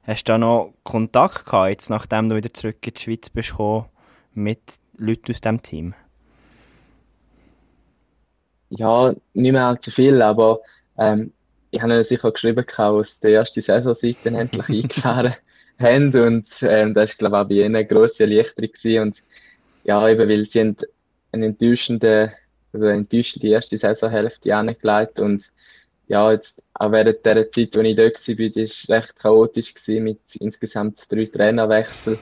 Hast du da noch Kontakt gehabt, jetzt, nachdem du wieder zurück in die Schweiz bist mit Leuten aus diesem Team? Ja, nicht mehr allzu viel, aber ähm, ich habe sicher geschrieben, dass der erste Saisonsieg dann endlich eingefahren haben und ähm, das ist glaube ich auch bei ihnen eine grosse Erleichterung gewesen. und ja, eben weil sie haben eine enttäuschende, also eine enttäuschende erste Saisonhälfte angelegt und ja, jetzt auch während der Zeit, wo ich dort war, war es recht chaotisch gewesen, mit insgesamt drei Trainerwechseln,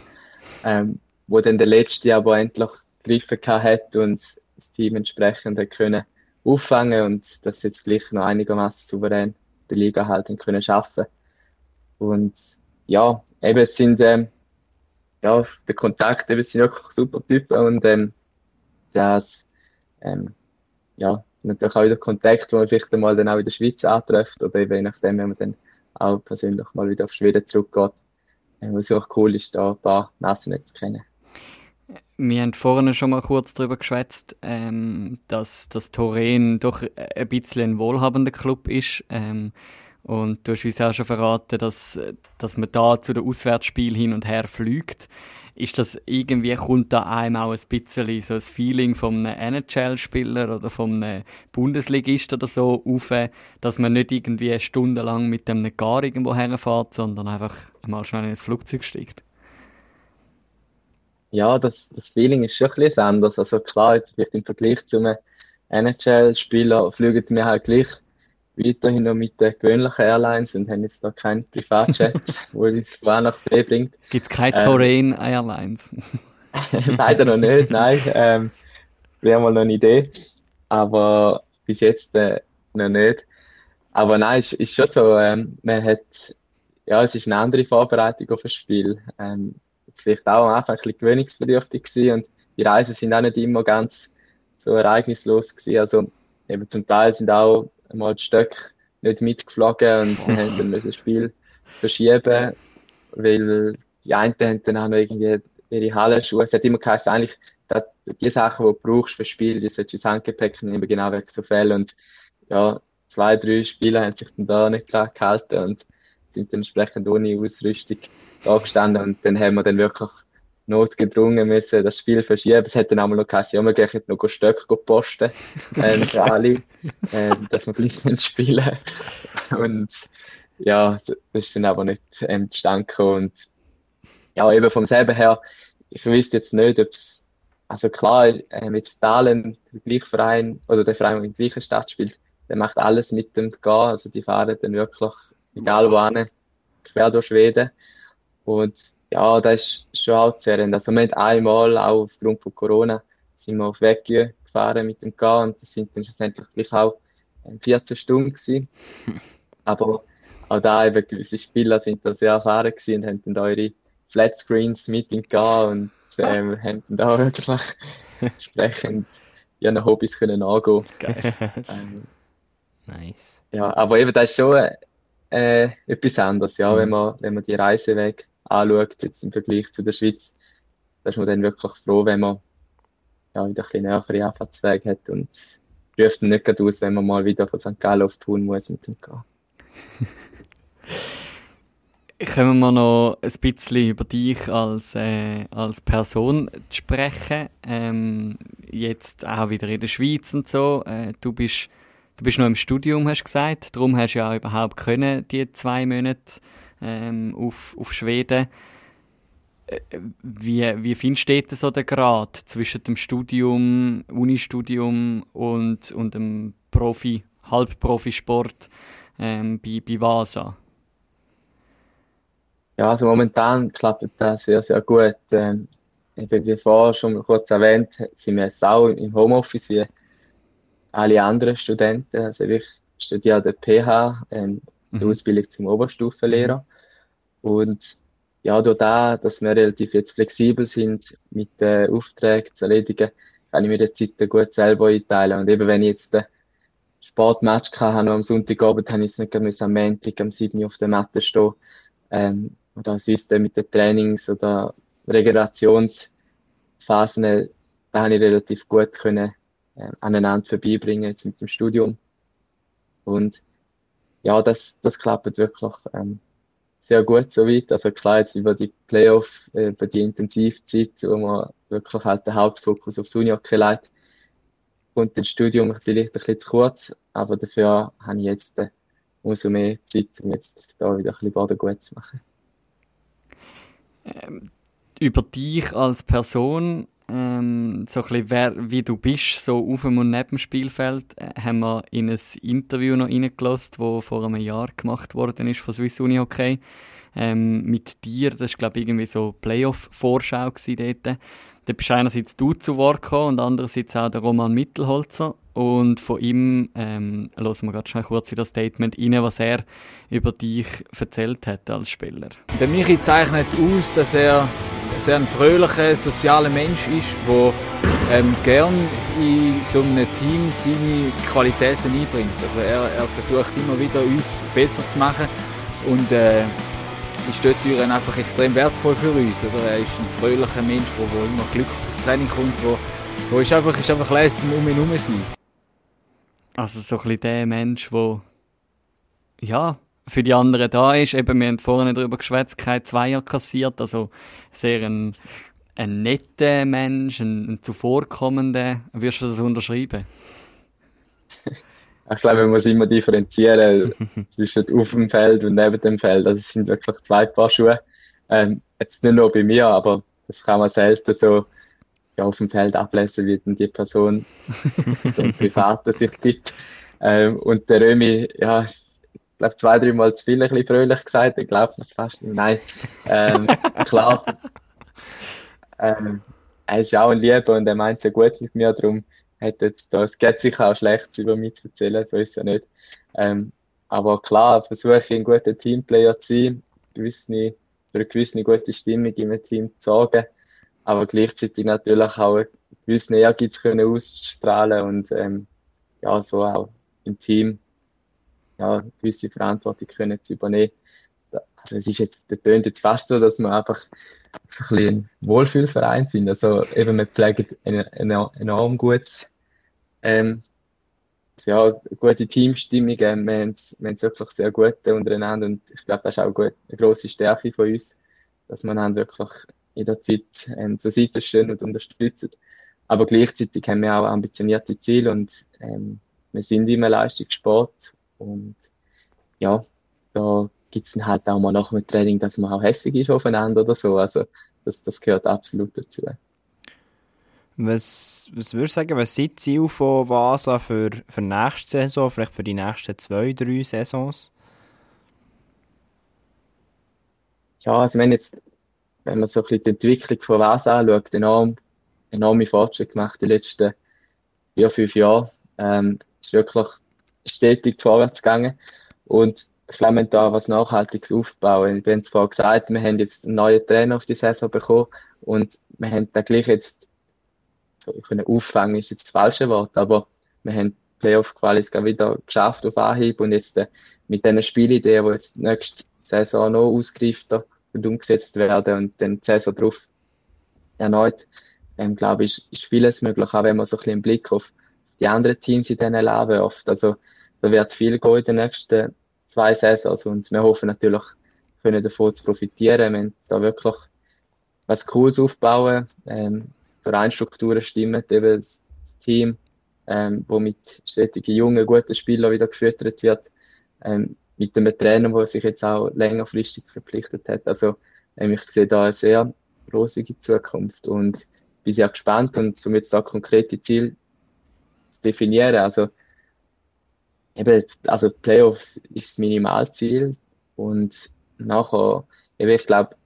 ähm, wo dann der letzte aber endlich gegriffen hat und das Team entsprechend können auffangen und das jetzt gleich noch einigermaßen souverän die Liga halt können schaffen. Und ja, eben es sind ähm, ja der Kontakt, eben sind wirklich super Typen und ähm, das ähm, ja natürlich auch wieder Kontakt, wo man vielleicht mal dann auch in der Schweiz antrifft oder eben je nachdem, wenn man dann auch persönlich mal wieder auf Schweden zurückgeht. Ähm, was auch cool ist, da ein paar Nassen zu kennen. Wir haben vorhin schon mal kurz darüber geschwätzt, ähm, dass das Toren doch ein bisschen ein wohlhabender Club ist. Ähm, und du hast uns auch schon verraten, dass, dass man da zu den Auswärtsspielen hin und her fliegt. Ist das irgendwie, kommt da einem auch ein bisschen so ein Feeling einem NHL-Spieler oder einem Bundesligist oder so auf, dass man nicht irgendwie stundenlang mit dem gar irgendwo herfährt, sondern einfach mal schnell ins Flugzeug steigt? Ja, das, das Feeling ist schon ein bisschen anders. Also klar, jetzt vielleicht im Vergleich zu einem NHL-Spieler fliegen wir halt gleich weiterhin noch mit den gewöhnlichen Airlines und haben jetzt da keinen Privatjet, wo uns von A nach B bringt. Gibt es keine ähm, Torain Airlines? Leider noch nicht, nein. Ähm, Wäre mal noch eine Idee. Aber bis jetzt äh, noch nicht. Aber nein, ist, ist schon so, ähm, man hat, ja, es ist eine andere Vorbereitung auf ein Spiel. Ähm, jetzt vielleicht auch am Anfang ein bisschen gewöhnungsbedürftig gewesen und die Reisen sind auch nicht immer ganz so ereignislos gewesen. Also eben zum Teil sind auch mal die Stöcke nicht mitgeflogen und wir haben dann das Spiel verschieben, weil die einen haben dann auch noch irgendwie ihre Hallenschuhe. Es hat immer geheißen, eigentlich, dass die Sachen, die du brauchst für Spiel, die solltest du ins Handgepäck nehmen, genau wegen so Fällen. Und ja, zwei, drei Spieler haben sich dann da nicht klar gehalten und sind dann entsprechend ohne Ausrüstung da gestanden und dann haben wir dann wirklich notgedrungen müssen das Spiel verschieben. Es hätte dann einmal noch geheißen, ja, wir gehen noch Stöcke posten, ähm, für alle, ähm, dass wir gleich spielen. Und ja, das ist dann aber nicht ähm, Und ja, eben vom selben her, ich wüsste jetzt nicht, ob es, also klar, äh, mit Dahlen, der gleiche Verein, oder der Verein, der in der gleichen Stadt spielt, der macht alles mit dem Gehen, also die fahren dann wirklich, egal wo quer durch Schweden. Und ja, das ist schon auch zehrend. Also wir haben einmal, auch aufgrund von Corona, sind wir auf Weggü gefahren mit dem K und das sind dann schlussendlich auch 14 Stunden gewesen. Aber auch da eben gewisse Spieler sind da sehr erfahren gewesen und haben dann da ihre Flatscreens mit im K und ähm, haben dann da wirklich entsprechend ihren Hobbys können angehen. Geil. Ähm, nice. Ja, aber eben das ist schon äh, etwas anderes, ja, mhm. wenn man, wenn man die Reiseweg anschaut, jetzt im Vergleich zu der Schweiz, da ist man dann wirklich froh, wenn man ja, wieder ein bisschen nähere Anfahrtsweg hat und ruft nicht gerade aus, wenn man mal wieder von St. Gallen auf tun muss mit dem Gehen. Können wir noch ein bisschen über dich als, äh, als Person sprechen? Ähm, jetzt auch wieder in der Schweiz und so. Äh, du, bist, du bist noch im Studium, hast du gesagt. Darum hast du ja überhaupt können, die zwei Monate ähm, auf, auf Schweden. Äh, wie, wie findest du so den Grad zwischen dem Studium, Unistudium und, und dem Profi, Halbprofisport ähm, bei, bei Vasa? Ja, also momentan klappt das sehr, sehr gut. Ähm, wie vorher schon kurz erwähnt, sind wir jetzt auch im Homeoffice wie alle anderen Studenten. Also ich studiere den PH, ähm, die mhm. Ausbildung zum Oberstufenlehrer. Und ja, durch das, dass wir relativ jetzt flexibel sind, mit den Aufträgen zu erledigen, kann ich mir die Zeit gut selber einteilen. Und eben, wenn ich jetzt den Sportmatch hatte, noch am Sonntagabend, habe ich es nicht am Montag am 7 auf der Matte stehen. Ähm, oder sonst mit den Trainings- oder Regenerationsphasen, da habe ich relativ gut können, äh, aneinander vorbeibringen, jetzt mit dem Studium. Und ja, das, das klappt wirklich ähm, sehr gut soweit. Also klar, jetzt über die Playoff, äh, über die Intensivzeit, wo man wirklich halt den Hauptfokus aufs Unihockey legt, und das Studium vielleicht ein bisschen zu kurz, aber dafür habe ich jetzt äh, umso mehr Zeit, um jetzt da wieder ein bisschen Boden gut zu machen. Ähm, über dich als Person, ähm, so ein bisschen wer, wie du bist, so auf und neben dem Spielfeld, äh, haben wir in ein Interview noch reingelassen, das vor einem Jahr gemacht worden ist von Swiss Uni Hockey. Ähm, mit dir, das war glaube ich irgendwie so Playoff-Vorschau dort. Da bist einerseits du zu Wort gekommen und andererseits auch der Roman Mittelholzer. Und von ihm ähm, hören wir gerade schnell kurz in das Statement rein, was er über dich erzählt hat als Spieler. Der Michi zeichnet aus, dass er sehr ein fröhlicher, sozialer Mensch ist, der ähm, gern in so einem Team seine Qualitäten einbringt. Also er, er versucht immer wieder, uns besser zu machen und äh, ist dort einfach extrem wertvoll für uns. Oder? Er ist ein fröhlicher Mensch, der, immer glücklich ins Training kommt, wo, wo ist einfach, ist einfach leise zum Um ihn herum sein. Also so ein bisschen der Mensch, der ja, für die anderen da ist. Eben, wir haben vorhin darüber geschwätzt, kein Zweier kassiert, also sehr ein, ein netter Mensch, ein, ein zuvorkommender. Würdest du das unterschreiben? Ich glaube, man muss immer differenzieren zwischen auf dem Feld und neben dem Feld. Also es sind wirklich zwei Paar Schuhe. Ähm, jetzt nicht nur bei mir, aber das kann man selten so ja, auf dem Feld ablesen, wie denn die Person so im Privaten sich gibt. Ähm, und der Römi, ja, ich glaube zwei, dreimal zu viel ein bisschen fröhlich gesagt. Ich glaube das fast nicht. Nein, ähm, klar. Ähm, er ist auch ein Lieber und er meint es ja gut mit mir, darum hat jetzt da, es geht sicher auch Schlechtes über mich zu erzählen, so ist es ja nicht. Ähm, aber klar, versuche ich ein guter Teamplayer zu sein, gewisse, für eine gewisse gute Stimmung im Team zu sorgen, aber gleichzeitig natürlich auch einen gewissen Ehrgeiz können ausstrahlen und ähm, ja, so auch im Team ja, gewisse Verantwortung können zu übernehmen. Also es ist jetzt, der tönt jetzt fast so, dass wir einfach ein bisschen ein Wohlfühlverein sind. Also eben, wir pflegen ein, ein enorm gutes ähm, ja, gute Teamstimmung. Ähm, wir haben es wirklich sehr gut untereinander und ich glaube, das ist auch gut, eine grosse Stärke von uns, dass wir einander wirklich in der Zeit ähm, zur Seite stehen und unterstützen. Aber gleichzeitig haben wir auch ambitionierte Ziele und ähm, wir sind immer Leistungssport und ja, da gibt es dann halt auch mal nach dem Training, dass man auch hässlich ist aufeinander oder so. Also das, das gehört absolut dazu. Was, was würdest du sagen, was sind die Ziele von Vasa für, für nächste Saison, vielleicht für die nächsten zwei, drei Saisons? Ja, also wenn jetzt, wenn man so ein bisschen die Entwicklung von Vasa anschaut, enorm, enorme Fortschritte gemacht die letzten vier, fünf Jahre. Ähm, es ist wirklich stetig vorwärts gegangen. Und ich glaube, wir da was Nachhaltiges aufbauen. Wir haben es vorhin gesagt, wir haben jetzt einen neuen Trainer auf die Saison bekommen und wir haben da gleich jetzt können auffangen ist jetzt das falsche Wort, aber wir haben Playoff-Qualis wieder geschafft auf Anhieb und jetzt äh, mit diesen Spielideen, die jetzt nächste Saison noch ausgereifter und umgesetzt werden und dann die Saison drauf erneut, ähm, glaube ich, ist, vieles möglich, auch wenn man so ein bisschen einen Blick auf die anderen Teams in diesen Leben wirft. Also da wird viel gehen in den nächsten zwei Saisons und wir hoffen natürlich, können davon zu profitieren. Haben da wirklich was Cooles aufbauen. Ähm, Vereinstrukturen stimmen, eben das Team, ähm, wo mit stetigen jungen, guten Spielern wieder gefüttert wird, ähm, mit einem Trainer, der sich jetzt auch längerfristig verpflichtet hat. Also ähm, ich sehe da eine sehr rosige Zukunft und bin sehr gespannt und um jetzt da konkrete Ziele zu definieren, also eben, also Playoffs ist das Minimalziel und nachher, eben, ich glaube,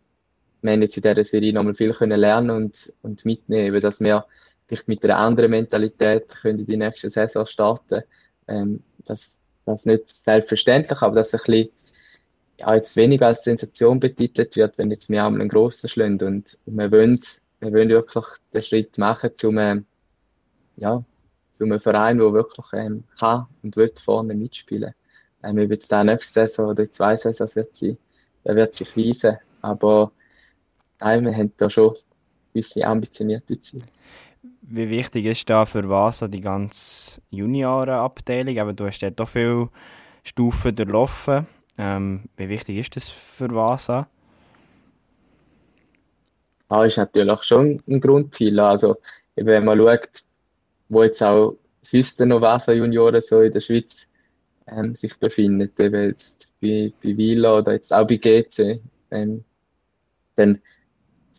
wir haben jetzt in dieser Serie nochmal viel können lernen und, und mitnehmen, dass wir vielleicht mit einer anderen Mentalität können die nächste Saison starten ähm, das, das nicht selbstverständlich, aber dass ein bisschen, ja, jetzt weniger als Sensation betitelt wird, wenn jetzt wir einmal einen grossen schlagen und, wir wollen, wir wollen wirklich den Schritt machen zu einem, ja, zu einem Verein, der wirklich ähm, kann und will vorne mitspielen. Ähm, ob jetzt der nächste Saison oder zwei Saisons wird sein, der wird sich weisen, aber nein, wir haben da schon unsere ambitionierte Ziele. Wie wichtig ist da für Vasa die ganze Juniorenabteilung? Aber du hast dort auch viele Stufen durchlaufen. Ähm, wie wichtig ist das für Vasa? Ah, ist natürlich schon ein Grundpfeiler. Also, wenn man schaut, wo jetzt auch sonst noch Vasa Junioren so in der Schweiz ähm, sich befinden, eben jetzt bei, bei Vila oder jetzt auch bei GC, ähm, dann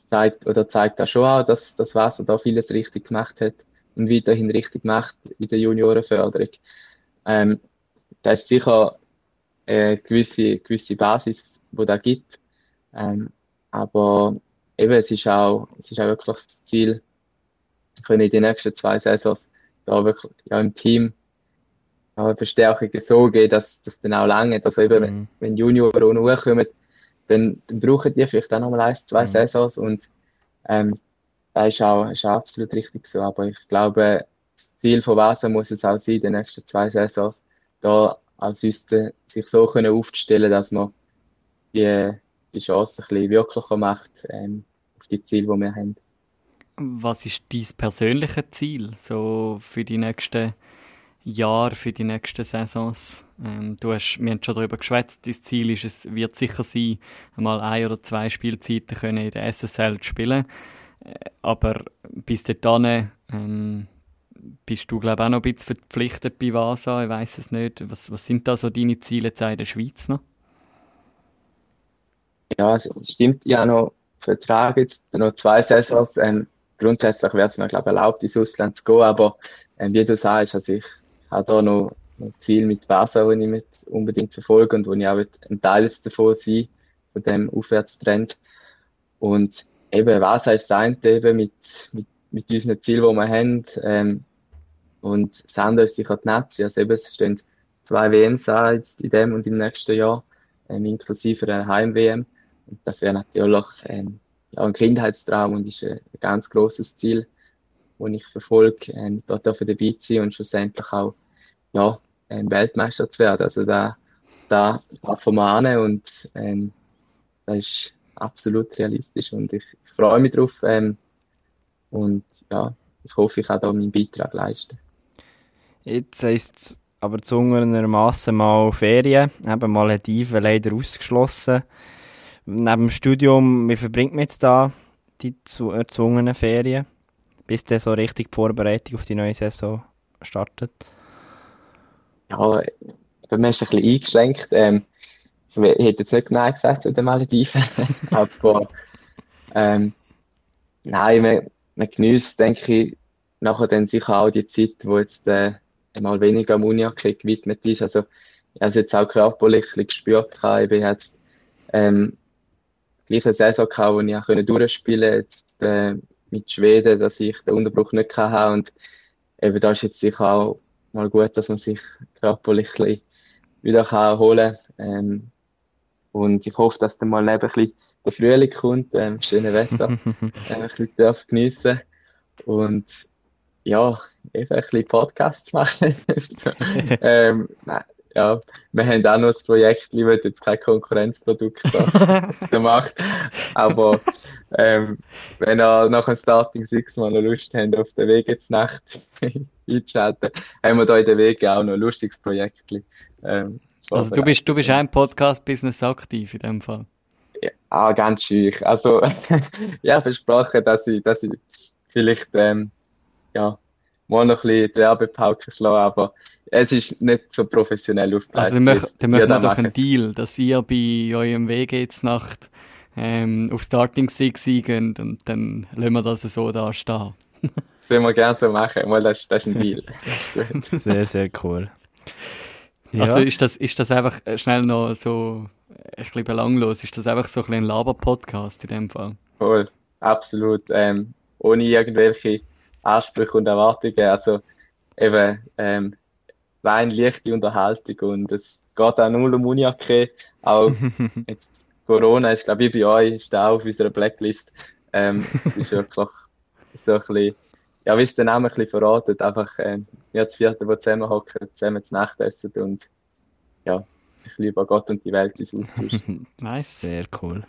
zeigt, oder zeigt das schon auch, dass das Wasser da vieles richtig gemacht hat und weiterhin richtig macht in der Juniorenförderung. Ähm, da ist sicher eine gewisse, gewisse Basis, die da gibt. Ähm, aber eben, es ist auch, es ist auch wirklich das Ziel, können in den nächsten zwei Saisons da wirklich ja, im Team ja, Verstärkungen so geben, dass das dann auch lange, also eben, mhm. wenn Junioren auch hochkommen, dann, dann brauchen die vielleicht auch nochmal ein, zwei mhm. Saisons und ähm, das ist auch, ist auch absolut richtig so. Aber ich glaube, das Ziel von Wasser muss es auch sein, in den nächsten zwei Saisons, da als Süste sich so können aufzustellen, dass man die, die Chance ein bisschen wirklicher macht ähm, auf die Ziele, die wir haben. Was ist dein persönliches Ziel so für die nächsten Jahre, für die nächsten Saisons? Ähm, du hast, wir haben schon darüber geschwätzt, dein Ziel ist es, wird sicher sein, einmal ein oder zwei Spielzeiten können in der SSL zu spielen. Äh, aber bis dahin ähm, bist du, glaube ich, auch noch ein bisschen verpflichtet bei Vasa. Ich weiß es nicht. Was, was sind da so deine Ziele jetzt in der Schweiz noch? Ja, es stimmt. Ja, noch Vertrag jetzt noch zwei Saisons. Ähm, grundsätzlich wäre es mir, glaube ich, erlaubt, ins Ausland zu gehen, aber äh, wie du sagst, also ich habe da noch, ein Ziel mit Basel, das ich mit unbedingt verfolge und wo ich auch ein Teil davon sein, von dem Aufwärtstrend. Und eben, was heißt das eine, eben mit, mit, mit unseren Zielen, die wir haben, ähm, und senden uns sicher die Netze. Also eben, es stehen zwei WMs an jetzt in dem und im nächsten Jahr, ähm, inklusive einer Heim-WM. Und das wäre natürlich ähm, ja, ein Kindheitstraum und ist ein, ein ganz großes Ziel, das ich verfolge, ähm, dort dabei zu sein und schlussendlich auch ja, ein Weltmeister zu werden. Also da, da schaffen wir an und ähm, das ist absolut realistisch und ich, ich freue mich drauf ähm, und ja, ich hoffe, ich kann da meinen Beitrag leisten. Jetzt heisst es aber zwungenermassen mal Ferien, eben mal hat Ive leider ausgeschlossen neben dem Studium, wie verbringt man jetzt da die erzwungenen Ferien, bis dann so richtig die Vorbereitung auf die neue Saison startet? Ja, bei mir ist es ein bisschen eingeschränkt. Ähm, ich hätte jetzt nicht Nein gesagt zu den Malediven, aber ähm, nein, man, man genießt, denke ich, nachher dann sicher auch die Zeit, wo jetzt äh, einmal weniger am gewidmet ist. Also, ich habe es jetzt auch körperlich gespürt. Ich bin jetzt ähm, gleiche Saison gehabt, wo ich auch durchspielen konnte, jetzt äh, mit Schweden, dass ich den Unterbruch nicht hatte. Und eben da ist jetzt sicher auch mal gut, dass man sich körperlich wieder kann holen kann. Ähm, und ich hoffe, dass dann mal ein bisschen der Frühling kommt, ähm, schöne Wetter, äh, ein bisschen darf geniessen und ja, eben ein bisschen Podcasts machen. ähm, nein, ja, wir haben auch noch das Projekt, ich will jetzt kein Konkurrenzprodukt auf aber ähm, wenn ihr nach dem Starting Six mal noch Lust habt, auf den Weg jetzt Nacht einzuschalten, haben wir da in der Wege auch noch ein lustiges Projekt. Ähm, also du bist, du bist ein Podcast-Business aktiv in dem Fall? Ja, ah, ganz schüch. Also, ja, versprochen, dass ich, dass ich vielleicht, ähm, ja, mal noch ein bisschen die Werbepauke schlagen, aber es ist nicht so professionell aufgebaut. Also dann, dann machen wir doch einen Deal, dass ihr bei eurem Weg jetzt Nacht ähm, auf Starting Six geht und dann lassen wir das so da stehen. Das würden wir gerne so machen, weil das, das ist ein Deal. Ist sehr, sehr cool. Ja. Also ist das, ist das einfach schnell noch so ein bisschen belanglos? Ist das einfach so ein, ein Laber-Podcast in dem Fall? Voll, absolut. Ähm, ohne irgendwelche Ansprüche und Erwartungen. Also eben ähm, rein leichte Unterhaltung und es geht auch null um Uniacke. Auch jetzt Corona ist, glaube ich, bei euch ist auch auf unserer Blacklist. Ähm, es ist wirklich so ein bisschen, ja, wie es der Name ein bisschen verratet, einfach ähm, ja, das Vierte, die zusammenhocken, zusammen zu Nacht essen und ja, ich liebe Gott und die Welt ins Austausch. nice. Sehr cool.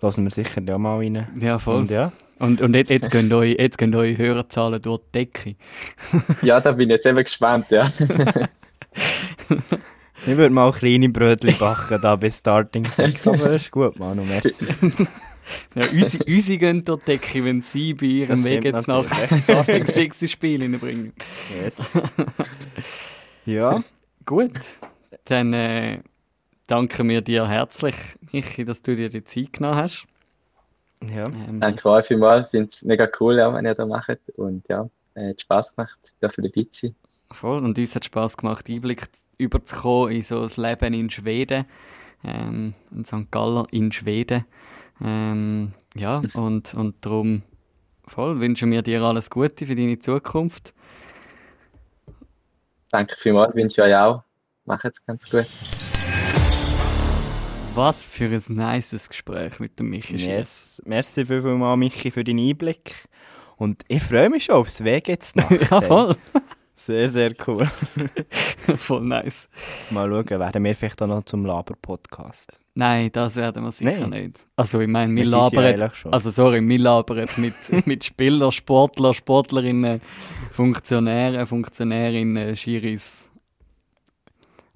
Lassen wir sicher ja mal rein. Ja, voll. Und ja, und, und jetzt, jetzt, gehen eure, jetzt gehen eure Hörerzahlen durch die Decke. ja, da bin ich jetzt eben gespannt, ja. ich würde mal kleine Brötchen backen, da bis Starting 6, aber das ist gut, Manu, merci. ja, unsere, unsere gehen durch die Decke, wenn sie bei ihrem Weg jetzt nach Starting 6 ins Spiel bringen. Yes. ja. Gut, dann äh, danken wir dir herzlich, Michi, dass du dir die Zeit genommen hast. Ja. Ähm, Danke euch vielmals. Ich finde es mega cool, ja, wenn ihr das macht. Und ja, äh, hat Spass gemacht, dafür dabei zu sein. Voll. Und uns hat Spass gemacht, Einblick überzukommen in so das Leben in Schweden. Ähm, in St. Galler in Schweden. Ähm, ja, und, und darum voll wünschen wir dir alles Gute für deine Zukunft. Danke vielmals, wünsche ich euch auch. Macht es ganz gut. Was für ein nices Gespräch mit dem Michi Schiess. Yes. Merci vielmals, Michi, für deinen Einblick. Und ich freue mich schon aufs Weg jetzt nach. ja, voll. Sehr, sehr cool. voll nice. Mal schauen, werden wir vielleicht auch noch zum Laber-Podcast. Nein, das werden wir sicher Nein. nicht. Also, ich meine, wir Wir ja labern. schon. Also, sorry, wir labern mit, mit Spielern, Sportler, Sportlerinnen, Funktionären, Funktionärinnen, Schiris.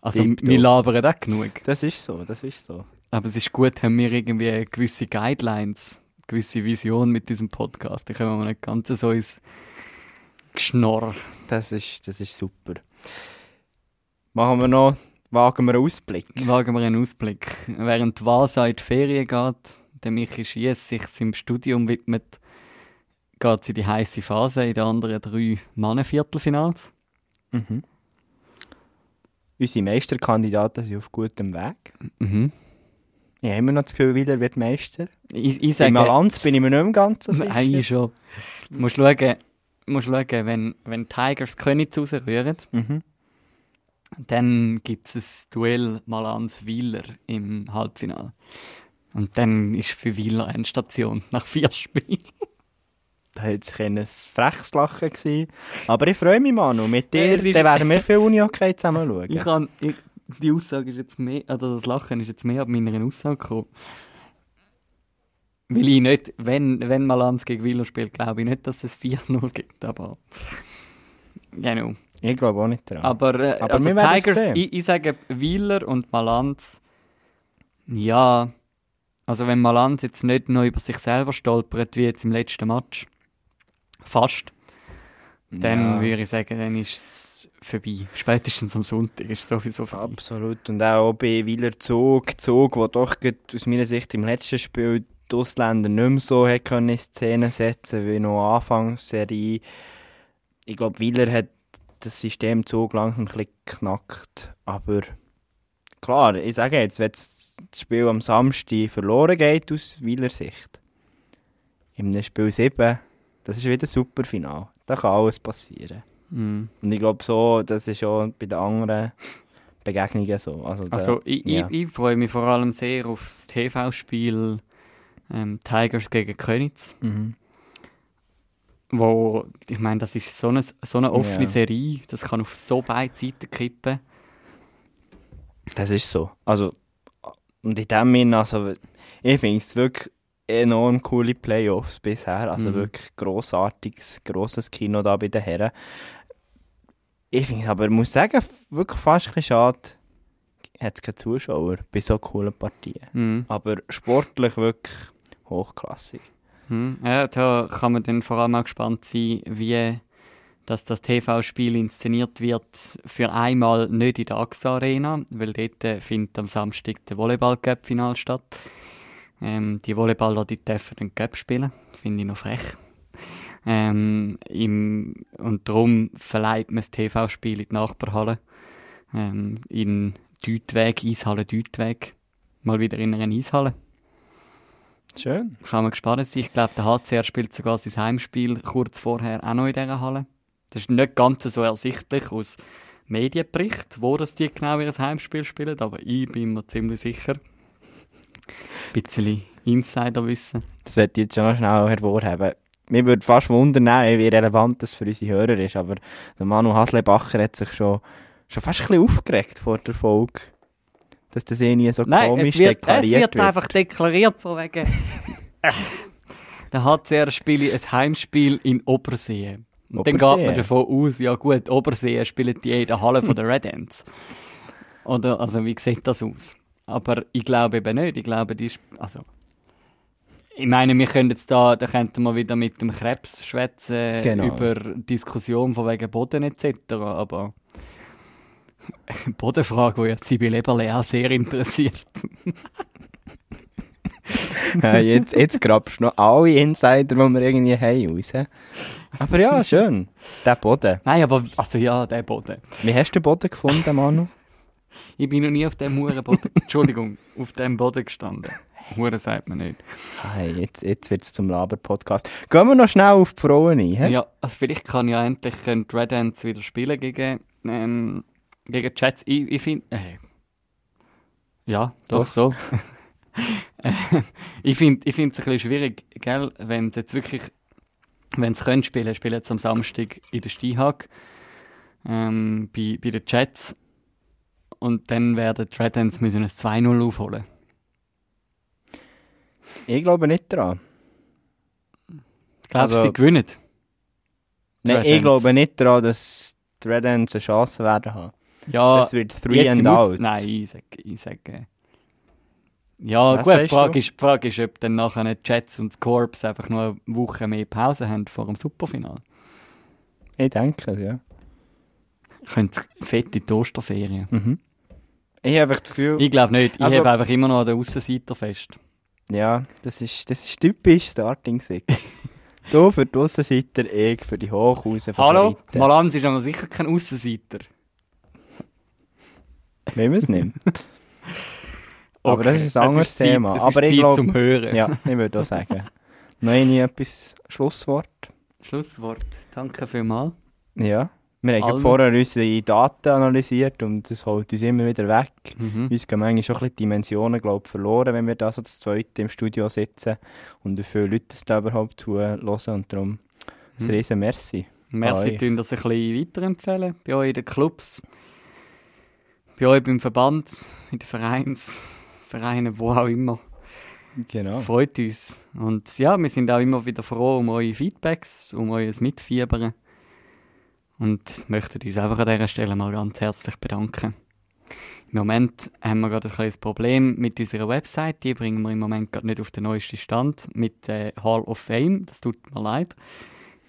Also, wir labern auch genug. Das ist so, das ist so. Aber es ist gut, haben wir irgendwie gewisse Guidelines, gewisse Vision mit diesem Podcast. Da können wir nicht ganz so ins Geschnorr. Das ist, das ist super. Machen wir noch, wagen wir einen Ausblick. Wagen wir einen Ausblick. Während Vasa in die Ferien geht, der Michi Schiess sich seinem Studium widmet, geht sie die heiße Phase in den anderen drei Mannenviertelfinals. Mhm. Unsere Meisterkandidaten sind auf gutem Weg. Mhm. Ich habe immer noch das Gefühl, wieder wird Meister. Ich, ich Im sage, Allianz bin ich mir nicht mehr ganz so sicher. nein, schon. Du musst schauen, musst schauen wenn, wenn Tigers Königs rausrühren, Mhm. dann gibt es ein Duell Malanz-Wieler im Halbfinale. Und dann ist für Wieler Endstation nach vier Spielen. Da war jetzt ein freches Lachen. Gewesen. Aber ich freue mich, Manu. Mit dir dann werden wir viel Uni-Hockey zusammen schauen. Ich kann, ich, die Aussage ist jetzt mehr, oder das Lachen ist jetzt mehr ab meiner Aussage gekommen. Weil ich nicht, wenn, wenn Malanz gegen Wieler spielt, glaube ich nicht, dass es 4-0 gibt, aber... Genau. Ich glaube auch nicht dran. Aber, äh, Aber also Tigers, ich, ich sage Wieler und Malanz, ja, also wenn Malanz jetzt nicht noch über sich selber stolpert, wie jetzt im letzten Match, fast, dann Ja. würde ich sagen, dann ist es vorbei. Spätestens am Sonntag ist es sowieso vorbei. Absolut. Und auch bei Wieler Zug, Zug, wo doch aus meiner Sicht im letzten Spiel die Ausländer nicht mehr so hat können in Szene setzen wie noch Anfangsserie. Ich glaube, Wieler hat das System Zug langsam ein bisschen geknackt. Aber klar, ich sage jetzt, wenn das Spiel am Samstag verloren geht aus Wieler Sicht, im Spiel 7, das ist wieder ein super Final. Da kann alles passieren. Mhm. Und ich glaube so, das ist auch bei den anderen Begegnungen so. Also, da- Also ich, ja. ich, ich freue mich vor allem sehr auf das TV-Spiel ähm, Tigers gegen Königs. Mhm. Wo, ich meine, das ist so eine, so eine offene Ja. Serie, das kann auf so beide Seiten kippen. Das ist so. Also, und in dem Sinne, also, ich finde es wirklich enorm coole Playoffs bisher. Also Mhm. wirklich grossartiges, grosses Kino da bei den Herren. Ich finde es aber, ich muss sagen, wirklich fast ein bisschen schade, hat es keine Zuschauer bei so coolen Partien. Mhm. Aber sportlich wirklich hochklassig. Hm. Ja, da kann man dann vor allem auch gespannt sein, wie dass das TV-Spiel inszeniert wird. Für einmal nicht in der AXA Arena, weil dort äh, findet am Samstag der Volleyball-Cup-Final statt. Ähm, die Volleyballer die dürfen den Cup spielen. Finde ich noch frech. Ähm, im, und darum verleiht man das TV-Spiel in die Nachbarhalle. Ähm, in Deutweg, Eishalle Deutweg. Mal wieder in einer Eishalle. Schön. Kann man gespannt sein. Ich glaube, der HCR spielt sogar sein Heimspiel kurz vorher auch noch in dieser Halle. Das ist nicht ganz so ersichtlich aus Medienbericht, wo das die genau ihr Heimspiel spielen, aber ich bin mir ziemlich sicher. Ein bisschen Insiderwissen. Das ich jetzt schon noch schnell hervorheben. Mir würde fast wundern, wie relevant das für unsere Hörer ist, aber der Manu Haslebacher hat sich schon, schon fast ein bisschen aufgeregt vor der Folge, dass das eh nie so Nein, komisch es wird, es deklariert wird einfach deklariert von wegen. der HCR spielt ein Heimspiel in Obersee. Und dann geht man davon aus, ja gut, Obersee spielt die in der Halle von der Red Ants. Oder, also wie sieht das aus? Aber ich glaube eben nicht. Ich glaube, die ist, also ich meine, wir können jetzt da, da könnten wir wieder mit dem Krebs schwätzen Genau. über Diskussion von wegen Boden etc. Aber Bodenfrage, die ja Sibyl Eberle auch sehr interessiert. Nein, jetzt, jetzt grabst du noch alle Insider, die wir irgendwie haben, raus. Aber ja, schön. Der Boden. Nein, aber, also ja, der Boden. Wie hast du den Boden gefunden, Manu? Ich bin noch nie auf dem Hurenboden, Entschuldigung, auf dem Boden gestanden. Huren sagt man nicht. Hey, jetzt jetzt wird es zum Laber-Podcast. Gehen wir noch schnell auf die Frauen ein. hä? Ja, also vielleicht kann ja endlich Red Ants wieder spielen gegen, ähm, gegen Jets. Ich, ich finde, äh, ja, doch, Doch. so. Ich finde es ein bisschen schwierig, gell, wenn sie jetzt wirklich, wenn sie können spielen, spielen sie am Samstag in der Steinhag ähm, bei, bei den Jets und dann werden die Red Ants müssen ein 2-0 aufholen. Ich glaube nicht daran. Glaubst Also- sie gewinnen? Nein, ich glaube nicht daran, dass die Red Ants eine Chance werden haben. Ja, Es wird three Jetzt and im Aus- out. Nein, ich sage. Ich sag, äh, ja, Was gut, die Frage ist, die Frage ist, ob dann nachher die Jets und das Corps einfach nur eine Woche mehr Pause haben vor dem Superfinale. Ich denke es, ja. Können sie fett in die Osterferien. Mhm. Ich habe einfach das Gefühl, Ich glaube nicht. Ich Also- habe einfach immer noch an den Aussenseiter fest. ja, das ist, das ist typisch Starting Six. du für die Aussenseiter, ich für die Hochhausen Hallo? Malans ist aber sicher kein Aussenseiter. Wenn man es nimmt. Aber das ist ein Es anderes Zeit- Thema. Es Aber ist ich Zeit glaub- zum Hören. Ja, ich würde auch sagen. Noch nie etwas Schlusswort. Schlusswort. Danke vielmals. Ja. Wir haben Allen- vorher unsere Daten analysiert und das holt uns immer wieder weg. Mhm. Uns gehen manchmal schon ein bisschen die Dimensionen glaub, verloren, wenn wir da so das zweite im Studio sitzen und wie viele Leute es da überhaupt zuhören. Und darum ein Mhm. riesen Merci. Merci, tun das ein bisschen weiterempfehlen. Bei euch in den Clubs, bei euch beim Verband, in den Vereins, Vereinen, wo auch immer. Genau. Das freut uns. Und ja, wir sind auch immer wieder froh um eure Feedbacks, um euer Mitfiebern. Und möchten uns einfach an dieser Stelle mal ganz herzlich bedanken. Im Moment haben wir gerade ein kleines Problem mit unserer Website. Die bringen wir im Moment gerade nicht auf den neuesten Stand mit der Hall of Fame. Das tut mir leid.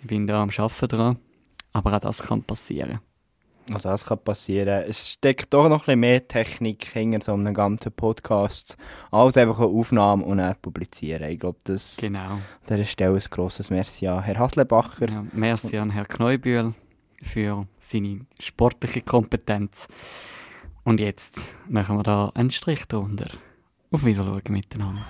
Ich bin da am Arbeiten dran. Aber auch das kann passieren. Auch das kann passieren. Es steckt doch noch ein bisschen mehr Technik hinter so einem ganzen Podcast, als einfach eine Aufnahme und dann publizieren. Ich glaube, das Genau. an dieser Stelle ein grosses Merci an Herr Haslebacher. Ja, merci an Herrn Kneubühl für seine sportliche Kompetenz. Und jetzt machen wir da einen Strich drunter. Auf Wiedersehen miteinander.